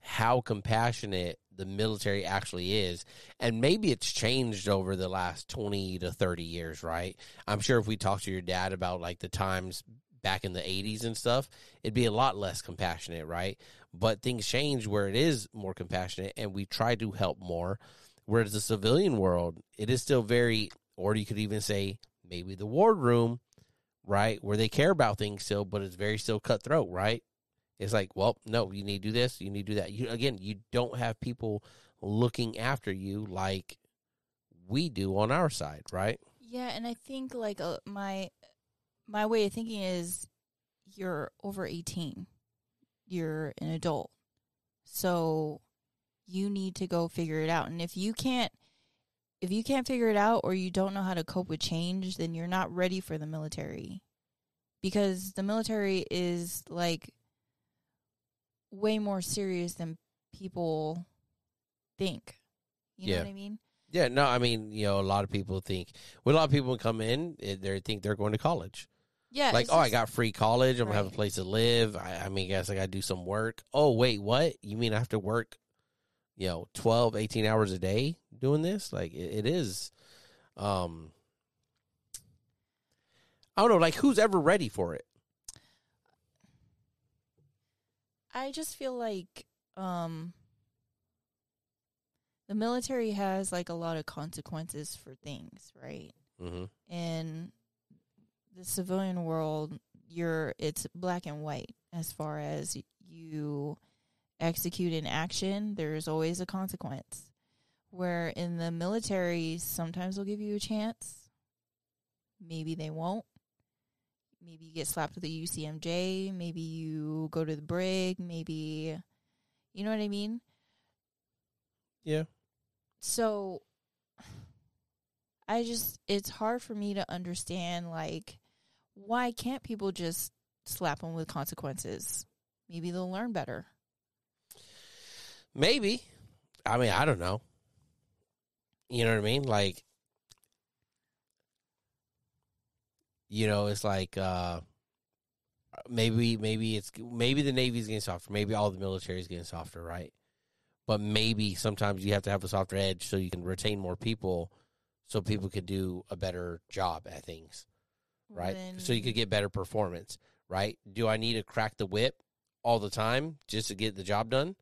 how compassionate the military actually is. And maybe it's changed over the last 20 to 30 years, right? I'm sure if we talk to your dad about like the times back in the 80s and stuff, it'd be a lot less compassionate, right? But things change where it is more compassionate and we try to help more. Whereas the civilian world, it is still very, or you could even say maybe the ward room, right? Where they care about things still, but it's very still cutthroat, right? It's like, well, no, you need to do this, you need to do that. You again, you don't have people looking after you like we do on our side, right? yeah and i think like uh, my my way of thinking is you're over 18 you're an adult so you need to go figure it out and if you can't if you can't figure it out or you don't know how to cope with change then you're not ready for the military because the military is like way more serious than people think you know Yeah. what i mean Yeah, no, I mean, you know, a lot of people think when a lot of people come in, eh, they think they're going to college. yeah like, oh, I got free college. I'm gonna have a place to live. I, I mean, guess I got to do some work. Oh, wait, what? You mean I have to work, you know, 12, 18 hours a day doing this? Like, it, it is. Um, I don't know. Like, who's ever ready for it? I just feel like um the military has like a lot of consequences for things, right? Mm-hmm. In the civilian world, you're it's black and white as far as you execute an action, there's always a consequence. Where in the military, sometimes they'll give you a chance, maybe they won't. Maybe you get slapped with a UCMJ. Maybe you go to the brig. Maybe, you know what I mean? Yeah. So, I just, it's hard for me to understand, like, why can't people just slap them with consequences? Maybe they'll learn better. Maybe. I mean, I don't know. You know what I mean? Like, you know, it's like uh maybe maybe it's maybe the Navy's getting softer, maybe all the military is getting softer, right? But maybe sometimes you have to have a softer edge so you can retain more people so people could do a better job at things, right? So you could get better performance, right? Do I need to crack the whip all the time just to get the job done?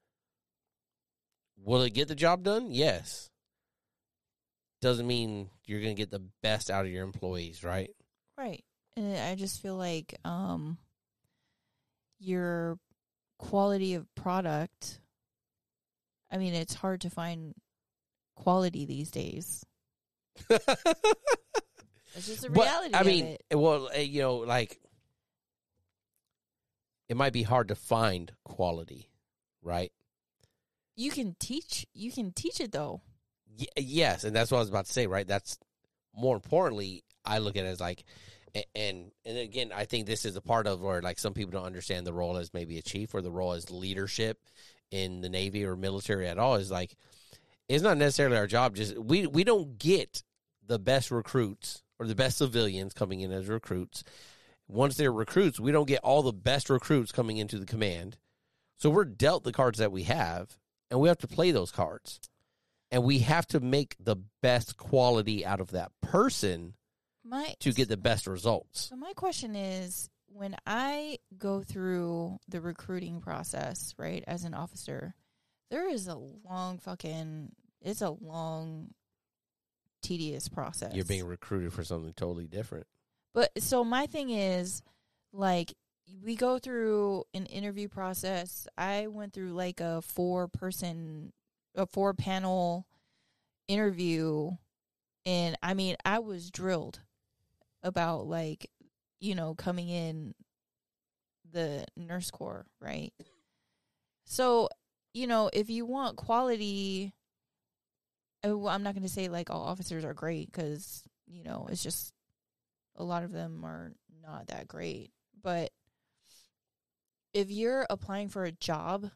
Will it get the job done? Yes. Doesn't mean you're going to get the best out of your employees, right? Right. And I just feel like um your quality of product I mean, it's hard to find quality these days. It's just a But, reality I of mean, it. well, uh, you know, like it might be hard to find quality, right? You can teach you can teach it though. Y- yes, and that's what I was about to say, right? That's more importantly, I look at it as like, and and again, I think this is a part of where like some people don't understand the role as maybe a chief or the role as leadership in the Navy or military at all. Is like, it's not necessarily our job. Just we we don't get the best recruits or the best civilians coming in as recruits. Once they're recruits, we don't get all the best recruits coming into the command. So we're dealt the cards that we have, and we have to play those cards and we have to make the best quality out of that person My to get the best results. So my question is when I go through the recruiting process, right, as an officer, there is a long fucking it's a long tedious process. You're being recruited for something totally different. But so my thing is like we go through an interview process. I went through like a four person a four panel interview and I mean I was drilled about like you know coming in the nurse corps, right? So, you know, if you want quality well, I'm not going to say like all officers are great cuz you know, it's just a lot of them are not that great. But if you're applying for a job,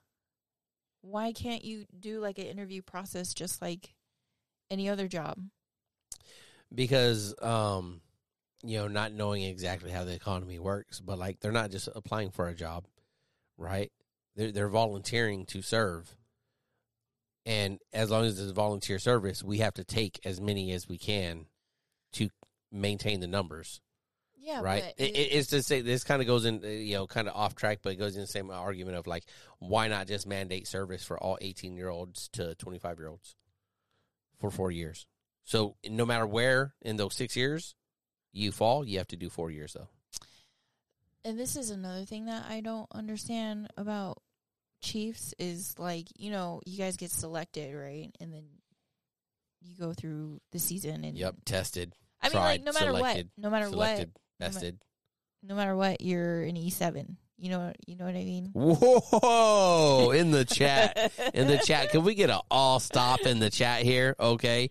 why can't you do like an interview process just like any other job? Because um you know, not knowing exactly how the economy works, but like they're not just applying for a job, right? They're they're volunteering to serve. And as long as it's volunteer service, we have to take as many as we can to maintain the numbers. Yeah, right? It, it, it's to say this kind of goes in, uh, you know, kind of off track, but it goes in the same argument of like, why not just mandate service for all eighteen year olds to twenty five year olds for four years? So no matter where in those six years you fall, you have to do four years though. and this is another thing that I don't understand about Chiefs is like, you know, you guys get selected, right? And then you go through the season and Yep, tested, I mean like no matter selected, what, no matter selected, no ma- no matter what, you're an E7. You know you know what I mean? Whoa! In the chat, in the chat, can we get a all stop in the chat here? Okay,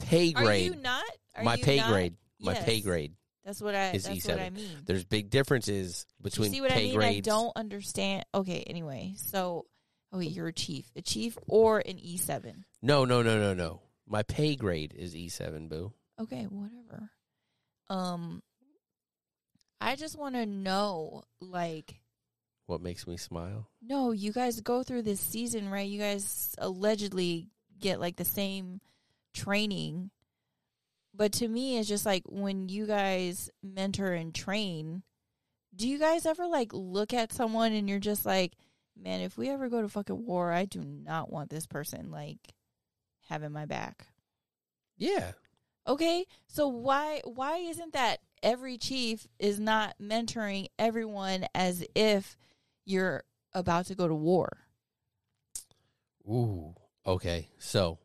pay Are grade. you not? Are my you pay not? grade. My Yes. pay grade. That's what I is that's what I E7. mean. There's big differences between you see what I pay mean? grades. I don't understand. Okay, anyway, so oh, wait, you're a chief, a chief or an E seven. No, no, no, no, no. My pay grade is E7, boo. Okay, whatever. Um, I just want to know, like, What makes me smile? no, you guys go through this season, right? You guys allegedly get like the same training, but to me, it's just like when you guys mentor and train. Do you guys ever like look at someone and you're just like, man, if we ever go to fucking war, I do not want this person like having my back. Yeah. Okay, so why why isn't that every chief is not mentoring everyone as if you're about to go to war? Ooh. Okay. So,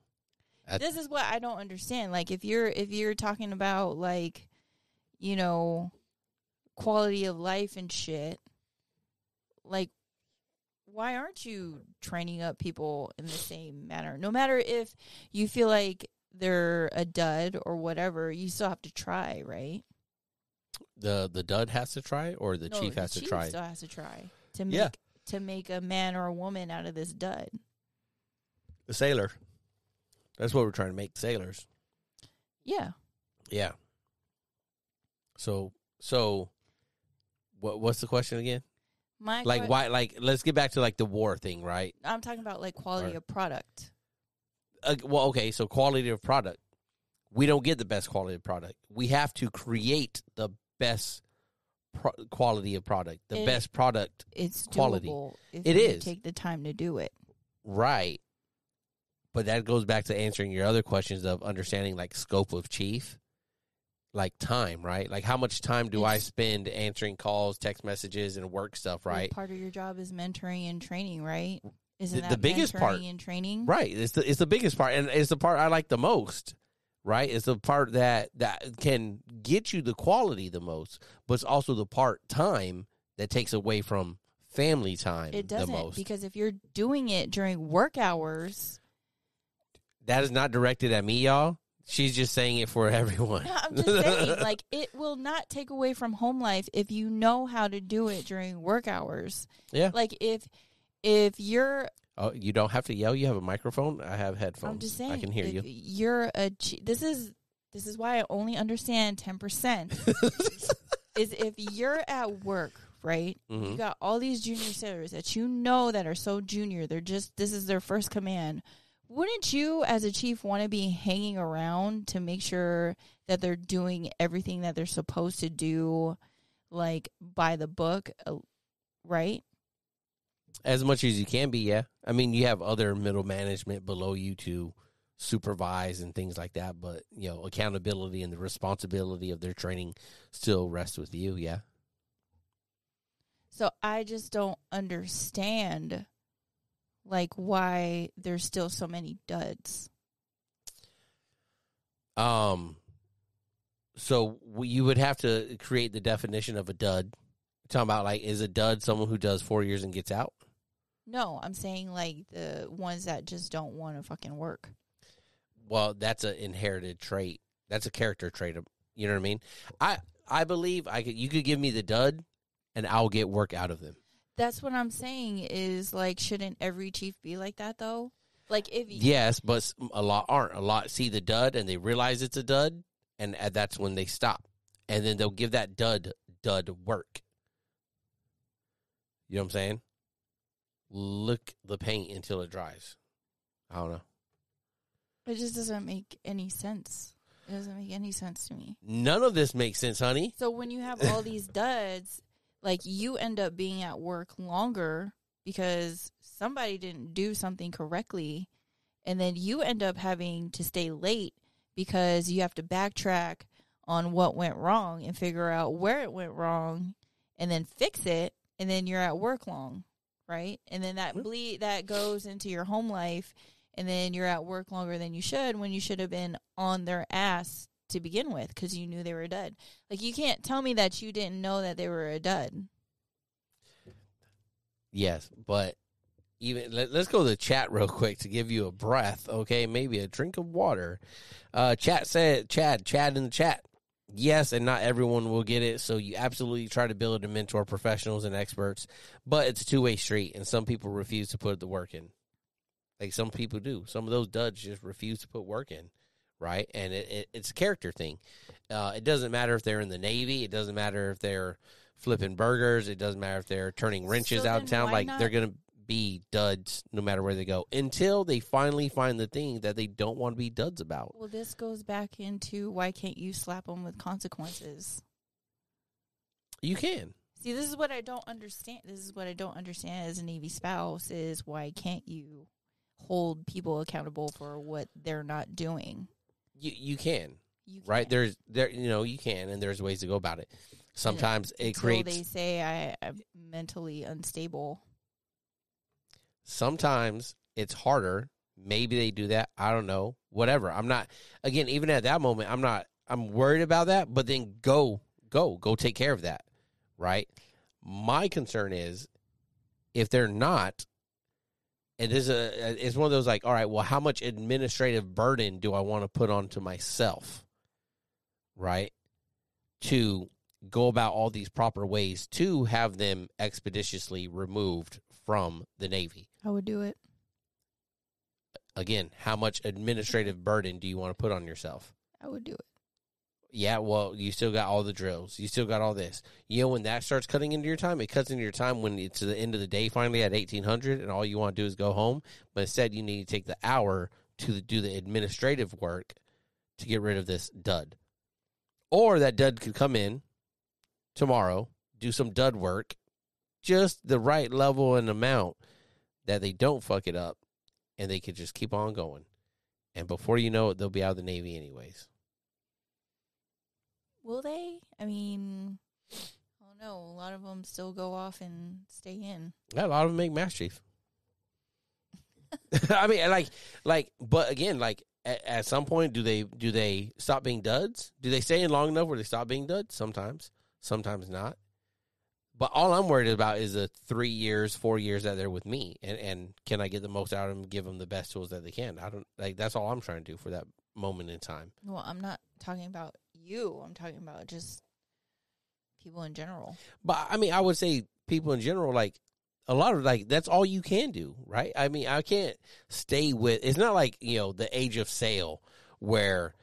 That- This is what I don't understand. Like if you're if you're talking about like you know quality of life and shit, like why aren't you training up people in the same manner? No matter if you feel like they're a dud or whatever, you still have to try, right? the the dud has to try, or the No, chief has to chief try. Still has to try to make Yeah. to make a man or a woman out of this dud. The sailor. That's what we're trying to make sailors. Yeah. Yeah. So so, what what's the question again? My Like why? Like let's get back to like the war thing, right? I'm talking about like quality Or- of product. uh, well, okay, so quality of product. We don't get the best quality of product. We have to create the best pro- quality of product, the It- best product, It's Quality. doable if It you is. take the time to do it. right? But that goes back to answering your other questions of understanding like scope of chief, like time, right? Like how much time do I spend answering calls, text messages, and work stuff, right? part of your job is mentoring and training, right? Isn't The- that the biggest mentoring part- and training? Right. It's the it's the biggest part, and it's the part I like the most. Right. It's the part that that can get you the quality the most, but it's also the part time that takes away from family time It doesn't most. because if you're doing it during work hours, that is not directed at me, y'all. She's just saying it for everyone. No, I'm just saying, like it will not take away from home life if you know how to do it during work hours. Yeah. Like if if you're, oh, you don't have to yell. You have a microphone. I have headphones. I'm just saying, I can hear you. You're a. This is this is why I only understand ten percent. is if you're at work, right? Mhm. You got all these junior sailors that you know that are so junior. They're just this is their first command. Wouldn't you, as a chief, want to be hanging around to make sure that they're doing everything that they're supposed to do, like by the book, uh, right? As much as you can be, yeah. I mean, you have other middle management below you to supervise and things like that, but you know, accountability and the responsibility of their training still rests with you. Yeah. So I just don't understand, like, why there's still so many duds. Um. So you would have to create the definition of a dud. talking about like, is a dud someone who does four years and gets out? No, I'm saying like the ones that just don't want to fucking work. Well, that's an inherited trait. That's a character trait. You know what I mean? I I believe I could. You could give me the dud, and I'll get work out of them. That's what I'm saying is like, shouldn't every chief be like that though? Like if you, Yes, but a lot aren't. A lot see the dud and they realize it's a dud, and uh, that's when they stop, and then they'll give that dud dud work. You know what I'm saying? Lick the paint until it dries. I don't know. it just doesn't make any sense. It doesn't make any sense to me. None of this makes sense, honey. So when you have all these duds, like you end up being at work longer because somebody didn't do something correctly, and then you end up having to stay late because you have to backtrack on what went wrong and figure out where it went wrong, and then fix it, and then you're at work long, right? And then that bleed that goes into your home life, and then you're at work longer than you should when you should have been on their ass to begin with because you knew they were dead. Like you can't tell me that you didn't know that they were a dud. Yes, but even let, us go to the chat real quick to give you a breath. Okay, maybe a drink of water. Uh, chat said, Chad, Chad in the chat. Yes, and not everyone will get it. So you absolutely try to build and mentor professionals and experts, but it's a two way street, and some people refuse to put the work in. Like some people do. Some of those duds just refuse to put work in, right? And it, it, it's a character thing. Uh, it doesn't matter if they're in the Navy. It doesn't matter if they're flipping burgers. It doesn't matter if they're turning wrenches So out of town. Like not- they're gonna be duds no matter where they go until they finally find the thing that they don't want to be duds about. Well, this goes back into why can't you slap them with consequences? You can. See, this is what I don't understand. This is what I don't understand as a Navy spouse is why can't you hold people accountable for what they're not doing? You you can. You Right can't. there's there you know you can and there's ways to go about it. Sometimes it Until creates. They say I, I'm mentally unstable. sometimes it's harder. Maybe they do that. I don't know. Whatever. I'm not again, even at that moment, I'm not I'm worried about that, but then go, go, go take care of that. Right? My concern is if they're not, it is a it's one of those like, all right, well, how much administrative burden do I want to put onto myself? Right? To go about all these proper ways to have them expeditiously removed from the Navy. I would do it. Again, how much administrative burden do you want to put on yourself? I would do it. Yeah, well, you still got all the drills. You still got all this. You know, when that starts cutting into your time, it cuts into your time when it's the end of the day finally at 1800 and all you want to do is go home. But instead, you need to take the hour to do the administrative work to get rid of this dud. Or that dud could come in tomorrow do some dud work, just the right level and amount that they don't fuck it up, and they could just keep on going. And before you know it, they'll be out of the Navy anyways. Will they? I mean, I don't know. A lot of them still go off and stay in. Yeah, a lot of them make Master Chief. I mean, like, like, but again, like, at, at some point, do they do they stop being duds? Do they stay in long enough where they stop being duds? Sometimes, sometimes not. But all I'm worried about is the three years, four years that they're with me, and and can I get the most out of them, give them the best tools that they can? I don't like that's all I'm trying to do for that moment in time. Well, I'm not talking about you. I'm talking about just people in general. But I mean, I would say people in general, like a lot of like that's all you can do, right? I mean, I can't stay with. It's not like you know the age of sail where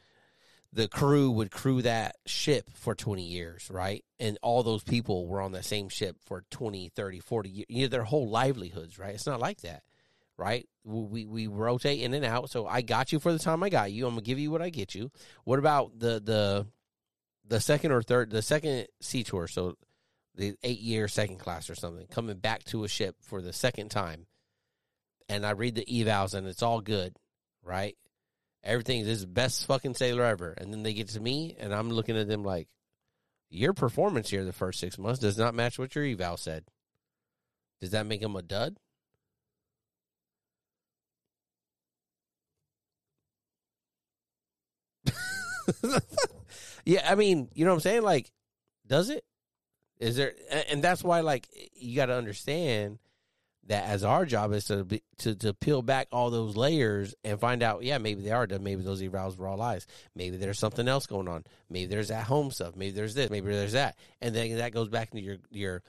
the crew would crew that ship for 20 years, right? And all those people were on that same ship for 20, 30, 40 years, you know, their whole livelihoods, right? It's not like that, right? We, we rotate in and out. So I got you for the time I got you. I'm to give you what I get you. What about the, the, the second or third, the second sea tour? So the eight year second class or something, coming back to a ship for the second time. And I read the evals and it's all good, right? Everything is best fucking sailor ever. And then they get to me and I'm looking at them like, your performance here the first six months does not match what your eval said. Does that make him a dud? yeah, I mean, you know what I'm saying? Like, does it? Is there? And that's why, like, you got to understand that as our job is to be, to to peel back all those layers and find out, yeah, maybe they are. Maybe those evals were all lies. Maybe there's something else going on. Maybe there's at home stuff. Maybe there's this. Maybe there's that. And then that goes back into your your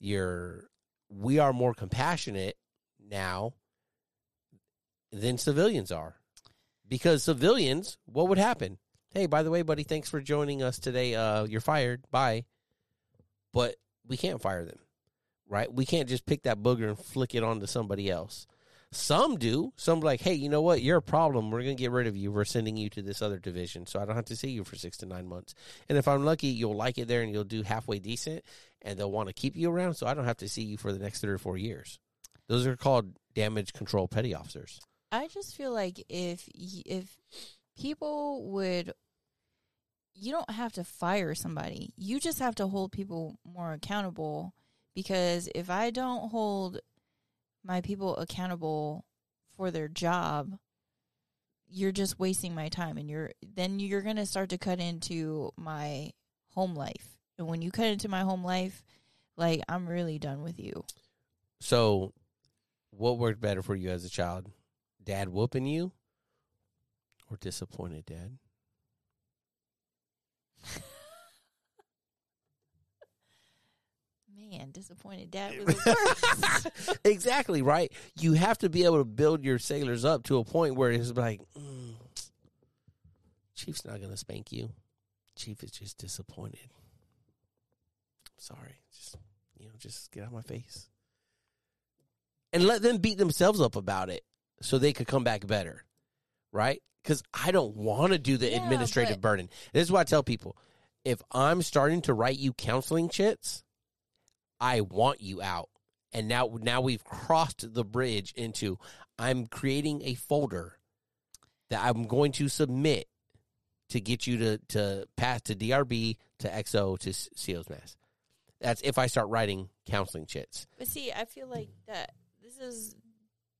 your. We are more compassionate now than civilians are, because civilians, what would happen? Hey, by the way, buddy, thanks for joining us today. Uh, you're fired. Bye. But we can't fire them right? We can't just pick that booger and flick it onto somebody else. Some do. Some like, hey, you know what? You're a problem. We're going to get rid of you. We're sending you to this other division, so I don't have to see you for six to nine months. And if I'm lucky, you'll like it there and you'll do halfway decent, and they'll want to keep you around, so I don't have to see you for the next three or four years. Those are called damage control petty officers. I just feel like if if people would you don't have to fire somebody. You just have to hold people more accountable because if I don't hold my people accountable for their job, you're just wasting my time and you're then you're going to start to cut into my home life. And when you cut into my home life, like I'm really done with you. So, what worked better for you as a child? Dad whooping you or disappointed dad? man, disappointed dad was the worst. exactly, right? You have to be able to build your sailors up to a point where it's like, mm, Chief's not going to spank you. Chief is just disappointed. Sorry. Just, you know, just get out of my face. And let them beat themselves up about it so they could come back better, right? Because I don't want to do the yeah, administrative but- burden. This is why I tell people if I'm starting to write you counseling chits, I want you out. And now now we've crossed the bridge into I'm creating a folder that I'm going to submit to get you to to pass to DRB to XO to CO's Mast. That's if I start writing counseling chits. But see, I feel like that this is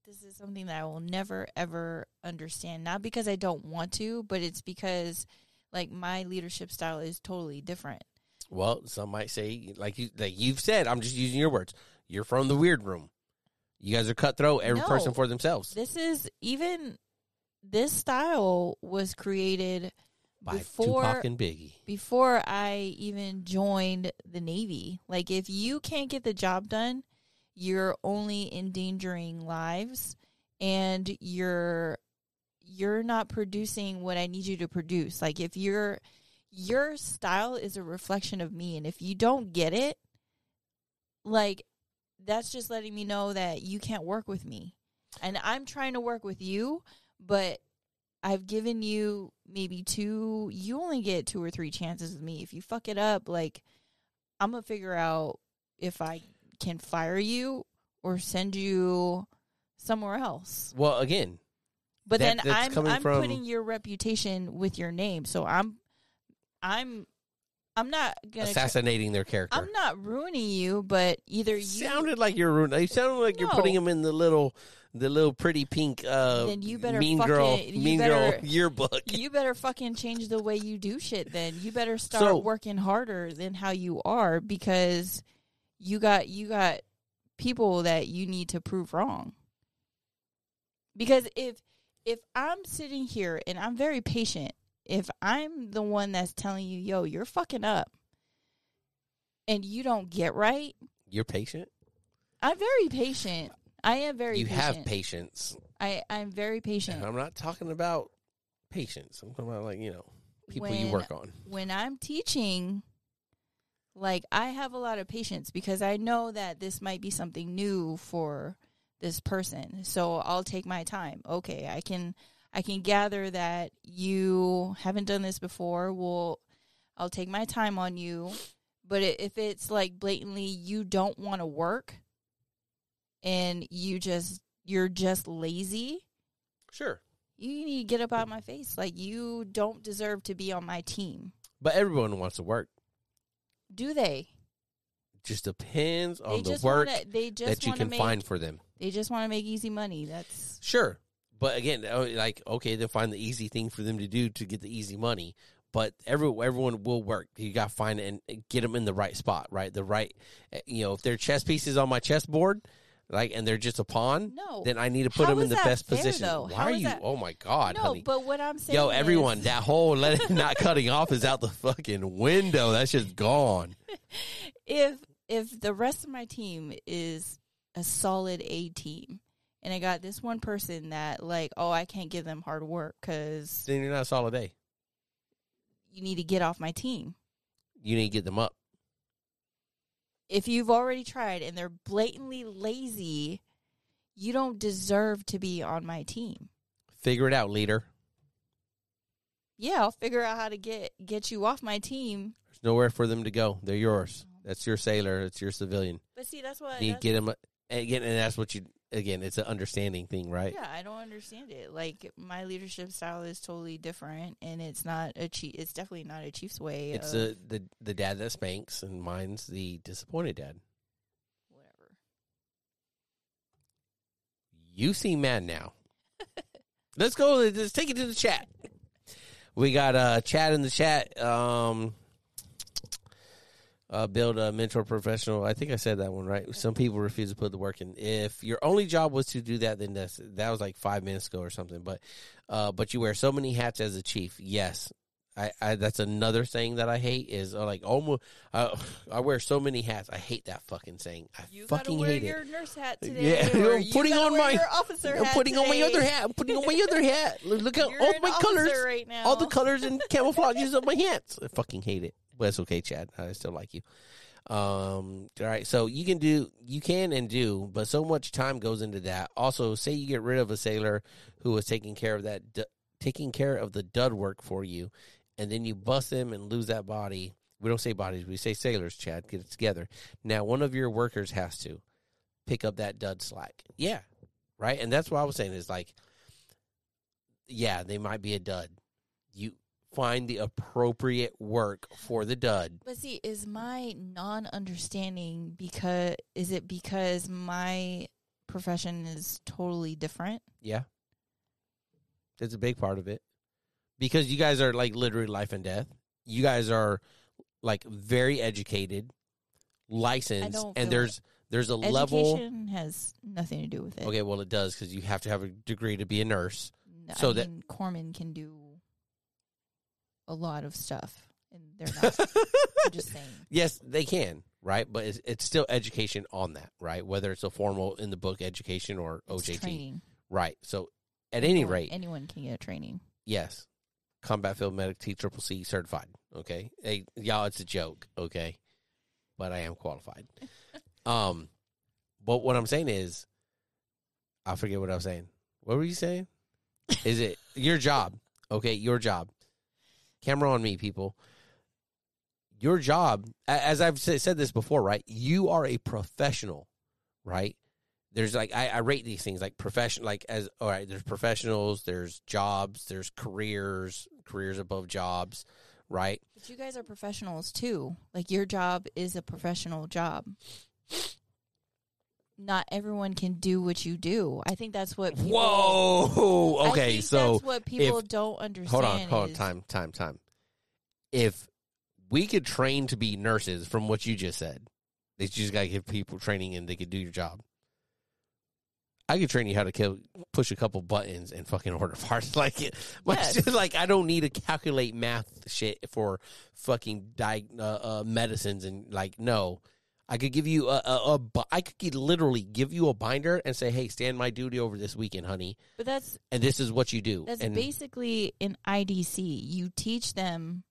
this is something that I will never ever understand. Not because I don't want to, but it's because like my leadership style is totally different. Well, some might say, like you, like you've said, I'm just using your words. You're from the wardroom. You guys are cutthroat. Every no, person for themselves. This is even this style was created by before Tupac and Biggie. Before I even joined the Navy. Like if you can't get the job done, you're only endangering lives and you're you're not producing what I need you to produce. Like if you're your style is a reflection of me and if you don't get it like that's just letting me know that you can't work with me and i'm trying to work with you but i've given you maybe two you only get two or three chances with me if you fuck it up like I'm gonna figure out if I can fire you or send you somewhere else. Well, again, But That- then I'm I'm from- putting your reputation with your name. So I'm I'm I'm not gonna tr- assassinating their character. I'm not ruining you, but either you sounded like you're ruining. You sounded like you're putting them in the little, the little pretty pink, uh, Then you better mean fucking- girl, you mean better- girl yearbook. you better fucking change the way you do shit then. You better start So- working harder than how you are because you got you got people that you need to prove wrong. Because if if I'm sitting here and I'm very patient, if I'm the one that's telling you, "Yo, you're fucking up." And you don't get right, You're patient. I'm very patient. I am very you patient. have patience. I I'm very patient. And I'm not talking about patience. I'm talking about like you know people you When- work on. when I'm teaching, like I have a lot of patience because I know that this might be something new for this person. So I'll take my time. Okay, I can I can gather that you haven't done this before. Well, I'll take my time on you. But if it's like blatantly you don't want to work and you just you're just lazy, Sure, you need to get up out of my face. Like you don't deserve to be on my team. but everyone wants to work. Do they? Just depends on they the work wanna, they just that you can make, find for them. They just want to make easy money. That's Sure. But again, uh, like okay, they'll find the easy thing for them to do to get the easy money. But every everyone will work. You got to find and get them in the right spot, right? The right, uh, you know, if they're chess pieces on my chessboard, like, and they're just a pawn, no. then I need to put How them in is the that best fair, position. though? Why How are is you? that- Oh my god, no, honey! but what I'm saying, Yo, everyone, is, that whole let it not cutting off is out the fucking window. That's just gone. if if the rest of my team is a solid A team, and I got this one person that like, oh, I can't give them hard work because Then you're not a solid A. you need to get off my team. You need to get them up. If you've already tried and they're blatantly lazy, you don't deserve to be on my team. Figure it out, leader. Yeah, I'll figure out how to get get you off my team. There's nowhere for them to go. They're yours. That's your sailor. It's your civilian. But see, that's what You that's- get them again, eh, and that's what you again. It's an understanding thing, right? Yeah, I don't understand it. Like my leadership style is totally different, and it's not a chief. It's definitely not a chief's way. It's of the, the the dad that spanks, and mine's the disappointed dad. whatever. You seem mad now. Let's go. Let's take it to the chat. We got uh chat in the chat. Um, uh, build a mentor professional. I think I said that one right. Some people refuse to put the work in. If your only job was to do that, then that's that was like five minutes ago or something. But uh, but you wear so many hats as a chief. Yes, I, I that's another thing that I hate is uh, like almost. Uh, I wear so many hats. I hate that fucking saying. I You fucking wear hate it. your nurse hat today. Yeah, I'm putting on my- officer I'm putting on my other hat. I'm putting on my other hat. Look look at all my colors. right now. All the colors and camouflages of my hats. I fucking hate it. But it's okay, Chad. I still like you. Um, all right. So you can do, you can and do, but so much time goes into that. Also, say you get rid of a sailor who was taking care of that, du- taking care of the dud work for you, and then you bust them and lose that body. We don't say bodies, we say sailors, Chad. Get it together. Now, one of your workers has to pick up that dud slack. Yeah. Right. And that's what I was saying is like, yeah, they might be a dud. You find the appropriate work for the dud. But see, is my non-understanding because is it because my profession is totally different? Yeah. That's a big part of it. Because you guys are like literally life and death. You guys are like very educated, licensed, and there's there's a level Education has nothing to do with it. Okay, well it does cuz you have to have a degree to be a nurse. I so that- mean, corpsman can do a lot of stuff, and they're not. I'm just saying. Yes, they can, right? But it's, it's still education on that, right? Whether it's a formal in the book education or It's OJT. training. Right. So at any Anyone- rate, anyone can get training. yes. Combat Field Medic T Triple C certified. Okay. Hey, y'all, it's a joke, okay? But I am qualified. um but what I'm saying is I forget what I was saying. What were you saying? Is it your job? Okay, your job. Camera on me, people. your job, as I've said this before, right? You are a professional, right? There's like I, I rate these things like profession, like as all right. There's professionals, there's jobs, there's careers, careers above jobs, right? But you guys are professionals too. Like your job is a professional job. Not everyone can do what you do. I think that's what. People, Whoa. I Okay, think so that's what people don't understand. hold on, hold on, time, time, time. If we could train to be nurses from what you just said, they just gotta give people training and they could do your job. I could train you how to kill, push a couple buttons and fucking order parts like it. Like, Yes. like I don't need to calculate math shit for fucking di- uh, uh, medicines and like no. I could give you a, a, a bu- I could literally give you a binder and say, "Hey, stand my duty over this weekend, honey." But that's And this is what you do. that's and basically an IDC. You teach them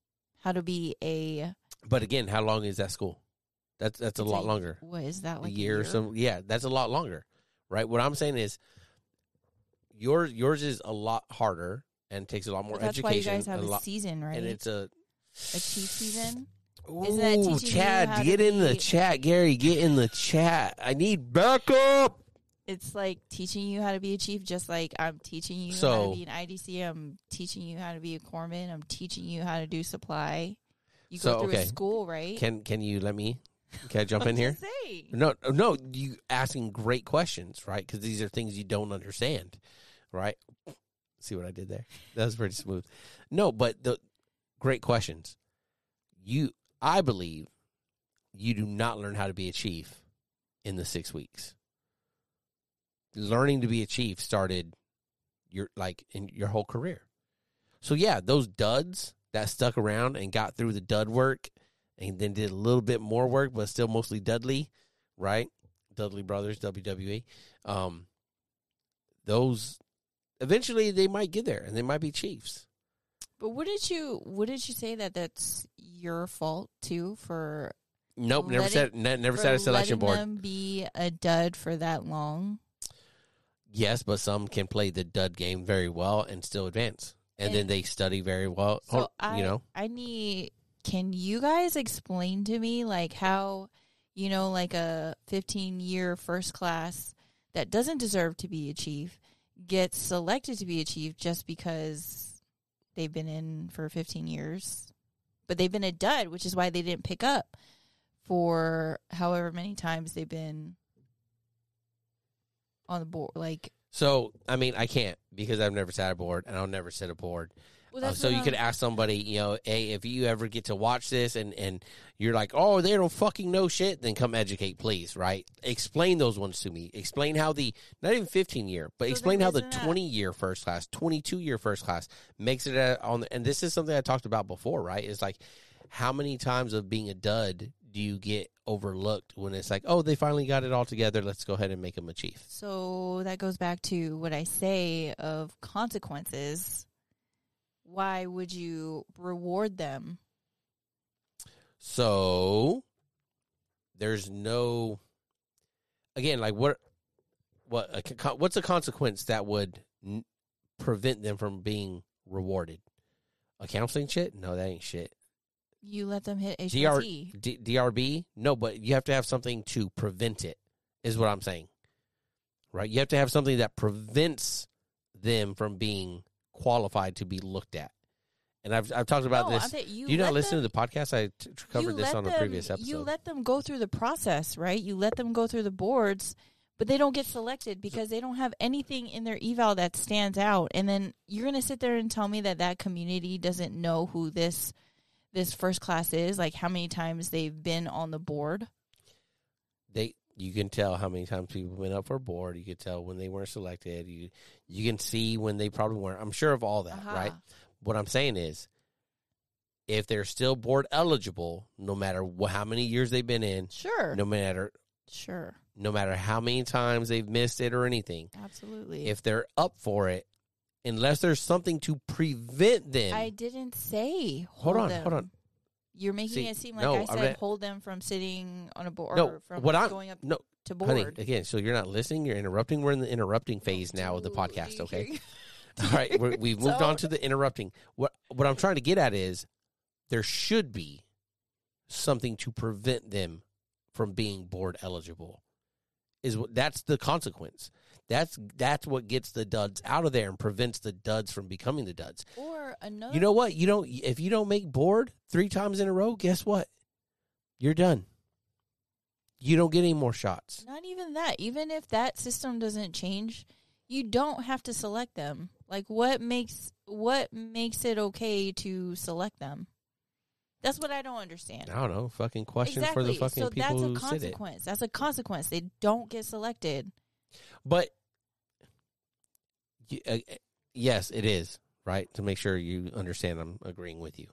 how to be a. But again, how long is that school? That's that's a lot longer. What is that a like? year or some. Yeah, that's a lot longer, right? What I'm saying is, yours yours is a lot harder and takes a lot more But that's education. why you guys have a, a lot, season, right? and it's a. a cheat season. Ooh, Isn't that teaching you Chad, get in the chat, Gary. Get in the chat. I need backup. It's like teaching you how to be a chief, just like I'm teaching you how to be an IDC. I'm teaching you how to be a corpsman. I'm teaching you how to do supply. You So, go through okay. a school, right? Can can you let me? Can I jump in here? saying. No, no, you asking great questions, right? Because these are things you don't understand, right? See what I did there? That was pretty smooth. No, but the great questions. You, I believe, you do not learn how to be a chief in the six weeks. Learning to be a chief started your like in your whole career. So yeah, those duds that stuck around and got through the dud work and then did a little bit more work, but still mostly Dudley, right? Dudley Brothers, WWE. Um, those eventually they might get there and they might be chiefs. But wouldn't you? Wouldn't you say that that's your fault too for Nope, never Letting- said ne- never said a selection board. them be a dud for that long? Yes, but some can play the dud game very well and still advance, and, then they study very well. So oh, I, you know, I need. Can you guys explain to me like how, you know, like a 15 year first class that doesn't deserve to be a chief gets selected to be a chief just because they've been in for 15 years, but they've been a dud, which is why they didn't pick up for however many times they've been on the board. Like, so I mean, I can't because I've never sat a board and I'll never sit a board. Well, Uh, so you could I'm- ask somebody, you know, hey, if you ever get to watch this and and you're like, oh, they don't fucking know shit, then come educate, please, right? Explain those ones to me. Explain how the not even 15 year, but So explain how the isn't that- 20 year first class, 22 year first class makes it a, on. The, and this is something I talked about before, right? It's like how many times of being a dud do you get overlooked when it's like, oh, they finally got it all together. Let's go ahead and make them a chief. So that goes back to what I say of consequences. Why would you reward them? So there's no again like what what a, what's a consequence that would n- prevent them from being rewarded? A counseling shit? No, that ain't shit. You let them hit DR, D, DRB? No, but you have to have something to prevent it. Is what I'm saying. Right? You have to have something that prevents them from being qualified to be looked at. And I've I've talked about no, this. You you not listen them, to the podcast? I t- covered this on a previous episode. You let them go through the process, right? You let them go through the boards, but they don't get selected because they don't have anything in their eval that stands out. And then you're going to sit there and tell me that that community doesn't know who this this first class is, like how many times they've been on the board. they you can tell how many times people went up for a board. You can tell when they weren't selected. You you can see when they probably weren't. I'm sure of all that, Uh-huh. right? What I'm saying is, if they're still board eligible, no matter wh- how many years they've been in, Sure. no matter Sure. no matter how many times they've missed it or anything, Absolutely. if they're up for it, unless there's something to prevent them, I didn't say hold on, them. hold on. You're making See, it seem like no, I said hold them from sitting on a board No, or from what I'm- going up no, to board. honey, again, so you're not listening. You're interrupting. We're in the interrupting phase now of the podcast. Okay. All right, we're, we've moved on to the interrupting. What what I'm trying to get at is there should be something to prevent them from being board eligible. Is what that's the consequence. That's that's what gets the duds out of there and prevents the duds from becoming the duds. Or another You know what? You don't if you don't make board three times in a row, guess what? You're done. You don't get any more shots. Not even that. Even if that system doesn't change, you don't have to select them. Like what makes what makes it okay to select them? That's what I don't understand. I don't know. Fucking question exactly. for the fucking so people that's a who sit it. consequence. That's a consequence. They don't get selected. But uh, yes, it is right to make sure you understand. I'm agreeing with you.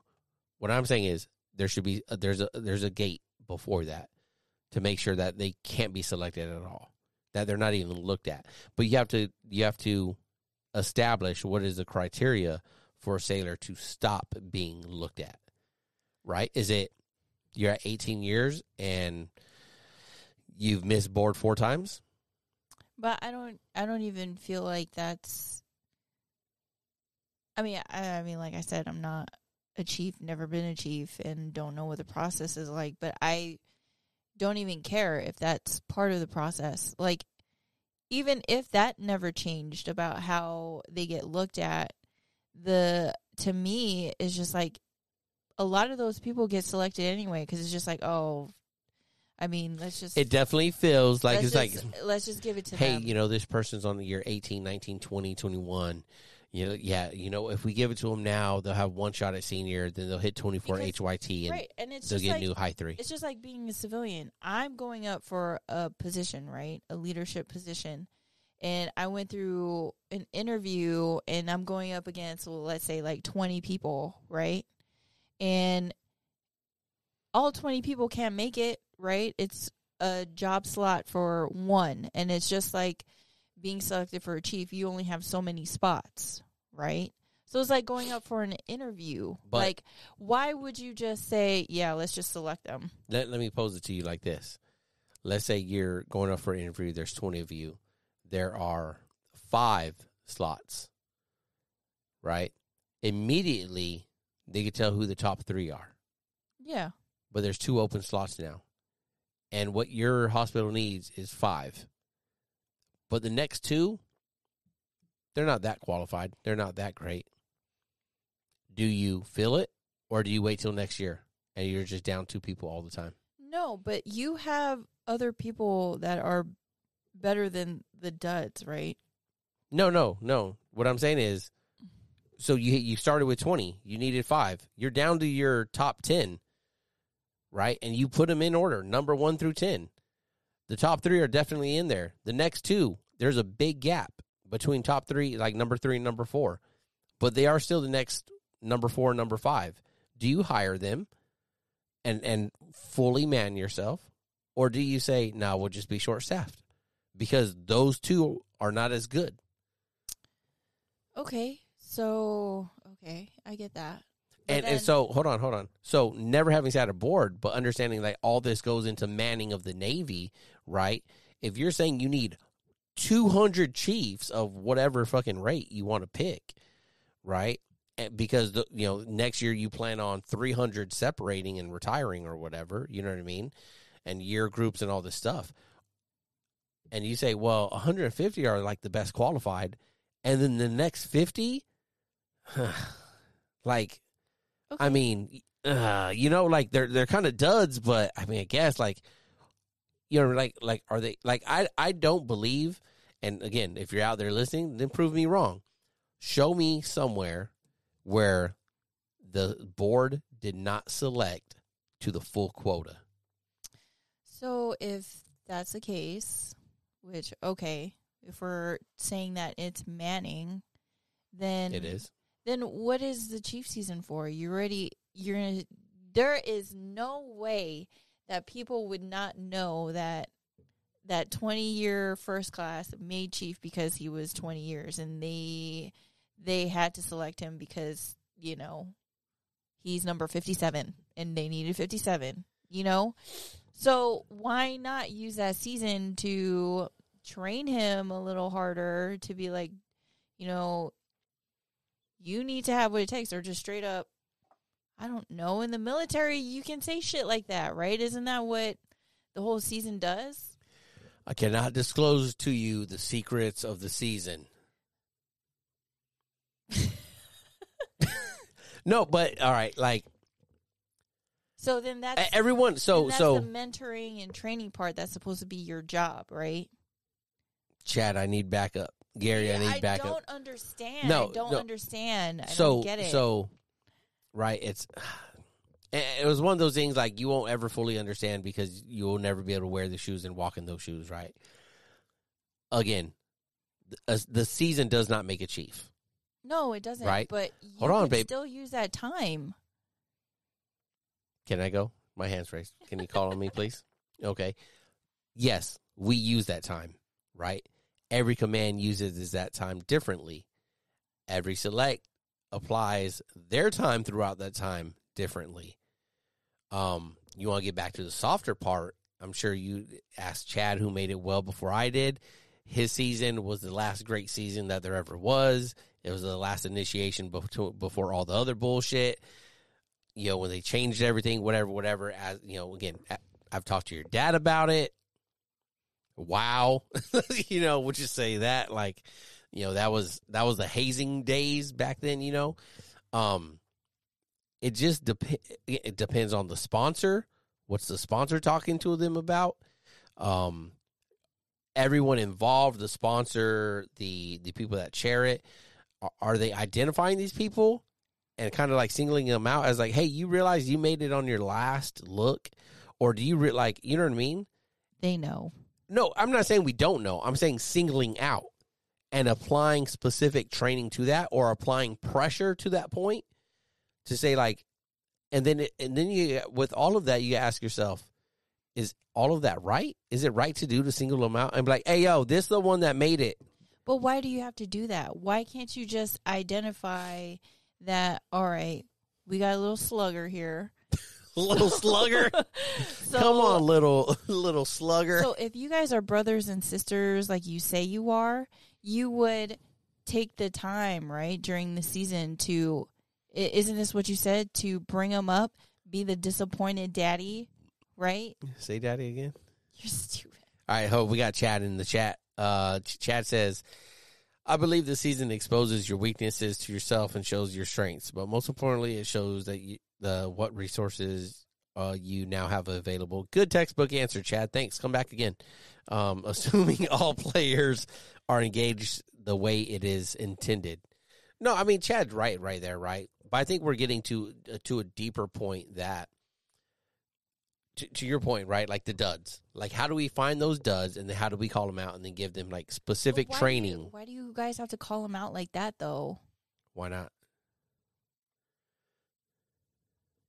What I'm saying is there should be uh, there's a there's a gate before that to make sure that they can't be selected at all, that they're not even looked at. But you have to you have to establish what is the criteria for a sailor to stop being looked at. Right? Is it you're at 18 years and you've missed board four times? But I don't I don't even feel like that's I mean I, I mean like I said I'm not a chief, never been a chief and don't know what the process is like, but I don't even care if that's part of the process. Like even if that never changed about how they get looked at, the to me is just like a lot of those people get selected anyway because it's just like oh I mean let's just It definitely feels like it's just, like, let's just give it to them. hey, them. you know, this person's on the year 18, 19, 20, 21. You know, yeah, you know, if we give it to them now, they'll have one shot at senior, then they'll hit 24 Because- HYT and right, and it's they'll get like new high three. it's just like being a civilian. I'm going up for a position, right? A leadership position. And I went through an interview and I'm going up against well, let's say like 20 people, right? And all 20 people can't make it, right? It's a job slot for one and it's just like being selected for a chief, you only have so many spots, right? So it's like going up for an interview. But- like why would you just say, yeah, let's just select them? Let, let me pose it to you like this. Let's say you're going up for an interview, there's 20 of you. There are five slots, right? Immediately, they can tell who the top three are. Yeah. but there's two open slots now. And what your hospital needs is five. But the next two, they're not that qualified. They're not that great. Do you fill it or do you wait till next year and you're just down two people all the time? No, but you have other people that are better than the duds, right? No, no, no. What I'm saying is so you you started with 20, you needed 5. You're down to your top 10. Right? And you put them in order, number 1 through 10. The top 3 are definitely in there. The next two, there's a big gap between top 3 like number 3 and number 4. But they are still the next number 4 and number 5. Do you hire them and and fully man yourself or do you say, "No, we'll just be short-staffed?" Because those two are not as good. Okay. So, okay, I get that. And, and so hold on, hold on. So never having sat aboard, but understanding that all this goes into manning of the Navy, right? If you're saying you need 200 chiefs of whatever fucking rate you want to pick, right? Because the, you know next year you plan on 300 separating and retiring or whatever, you know what I mean? And year groups and all this stuff. And you say, well, 150 are like the best qualified, and then the next 50 like okay. I mean, uh, you know, like they're they're kind of duds, but I mean, I guess like you know, like like are they like I I don't believe. And again, if you're out there listening, then prove me wrong. Show me somewhere where the board did not select to the full quota. So if that's the case, which okay, if we're saying that it's Manning, then It is. Then what is the chief season for? You already you're gonna. There is no way that people would not know that that 20 year first class made chief because he was 20 years and they they had to select him because you know he's number 57 and they needed 57 you know? So why not use that season to train him a little harder to be like you know you need to have what it takes or just straight up I don't know. In the military, you can say shit like that, right? Isn't that what the whole season does? I cannot disclose to you the secrets of the season. no, but all right, like So then that's everyone. So that's so the mentoring and training part. That's supposed to be your job, right? Chad, I need backup. Gary, I need backup. I don't understand. No, I don't no. understand. I so don't get it. so right it's it was one of those things like you won't ever fully understand because you will never be able to wear the shoes and walk in those shoes right again the uh, season does not make a chief no, it doesn't. Right. But you Hold on, babe. still use that time. can i go my hands raised can you call on me please okay yes we use that time right every command uses that time differently every select applies their time throughout that time differently. Um, you want to get back to the softer part? I'm sure you asked Chad, who made it well before I did. His season was the last great season that there ever was. It was the last initiation before, all the other bullshit. You know, when they changed everything, whatever, whatever. As you know, again, I've talked to your dad about it. Wow, you know, would you say that? Like, you know, that was that was the hazing days back then. You know, um, it just dep- it depends on the sponsor. What's the sponsor talking to them about? Um, everyone involved, the sponsor, the the people that chair it, are, are they identifying these people and kind of like singling them out as like, hey, you realize you made it on your last look, or do you re- like, you know what I mean? They know. No, I'm not saying we don't know. I'm saying singling out and applying specific training to that or applying pressure to that point to say like and then it, and then you with all of that you ask yourself is all of that right? Is it right to do to single out and be like, "Hey yo, this the one that made it." But why do you have to do that? Why can't you just identify that? All right, we got a little slugger here. little slugger. So- Come on, little little slugger. So if you guys are brothers and sisters like you say you are, you would take the time, right, during the season to isn't this what you said to bring them up, be the disappointed daddy, right? Say daddy again. You're stupid. All right, hope we got Chad in the chat. Uh, Chad says, "I believe the season exposes your weaknesses to yourself and shows your strengths, but most importantly, it shows that you, the what resources uh, you now have available." Good textbook answer, Chad. Thanks. Come back again. Um, assuming all players are engaged the way it is intended. No, I mean Chad's right, right there, right. But I think we're getting to uh, to a deeper point that to, to your point, right? Like the duds. Like, how do we find those duds, and then how do we call them out, and then give them like specific why do you- training? why do you guys have to call them out like that though? Why not?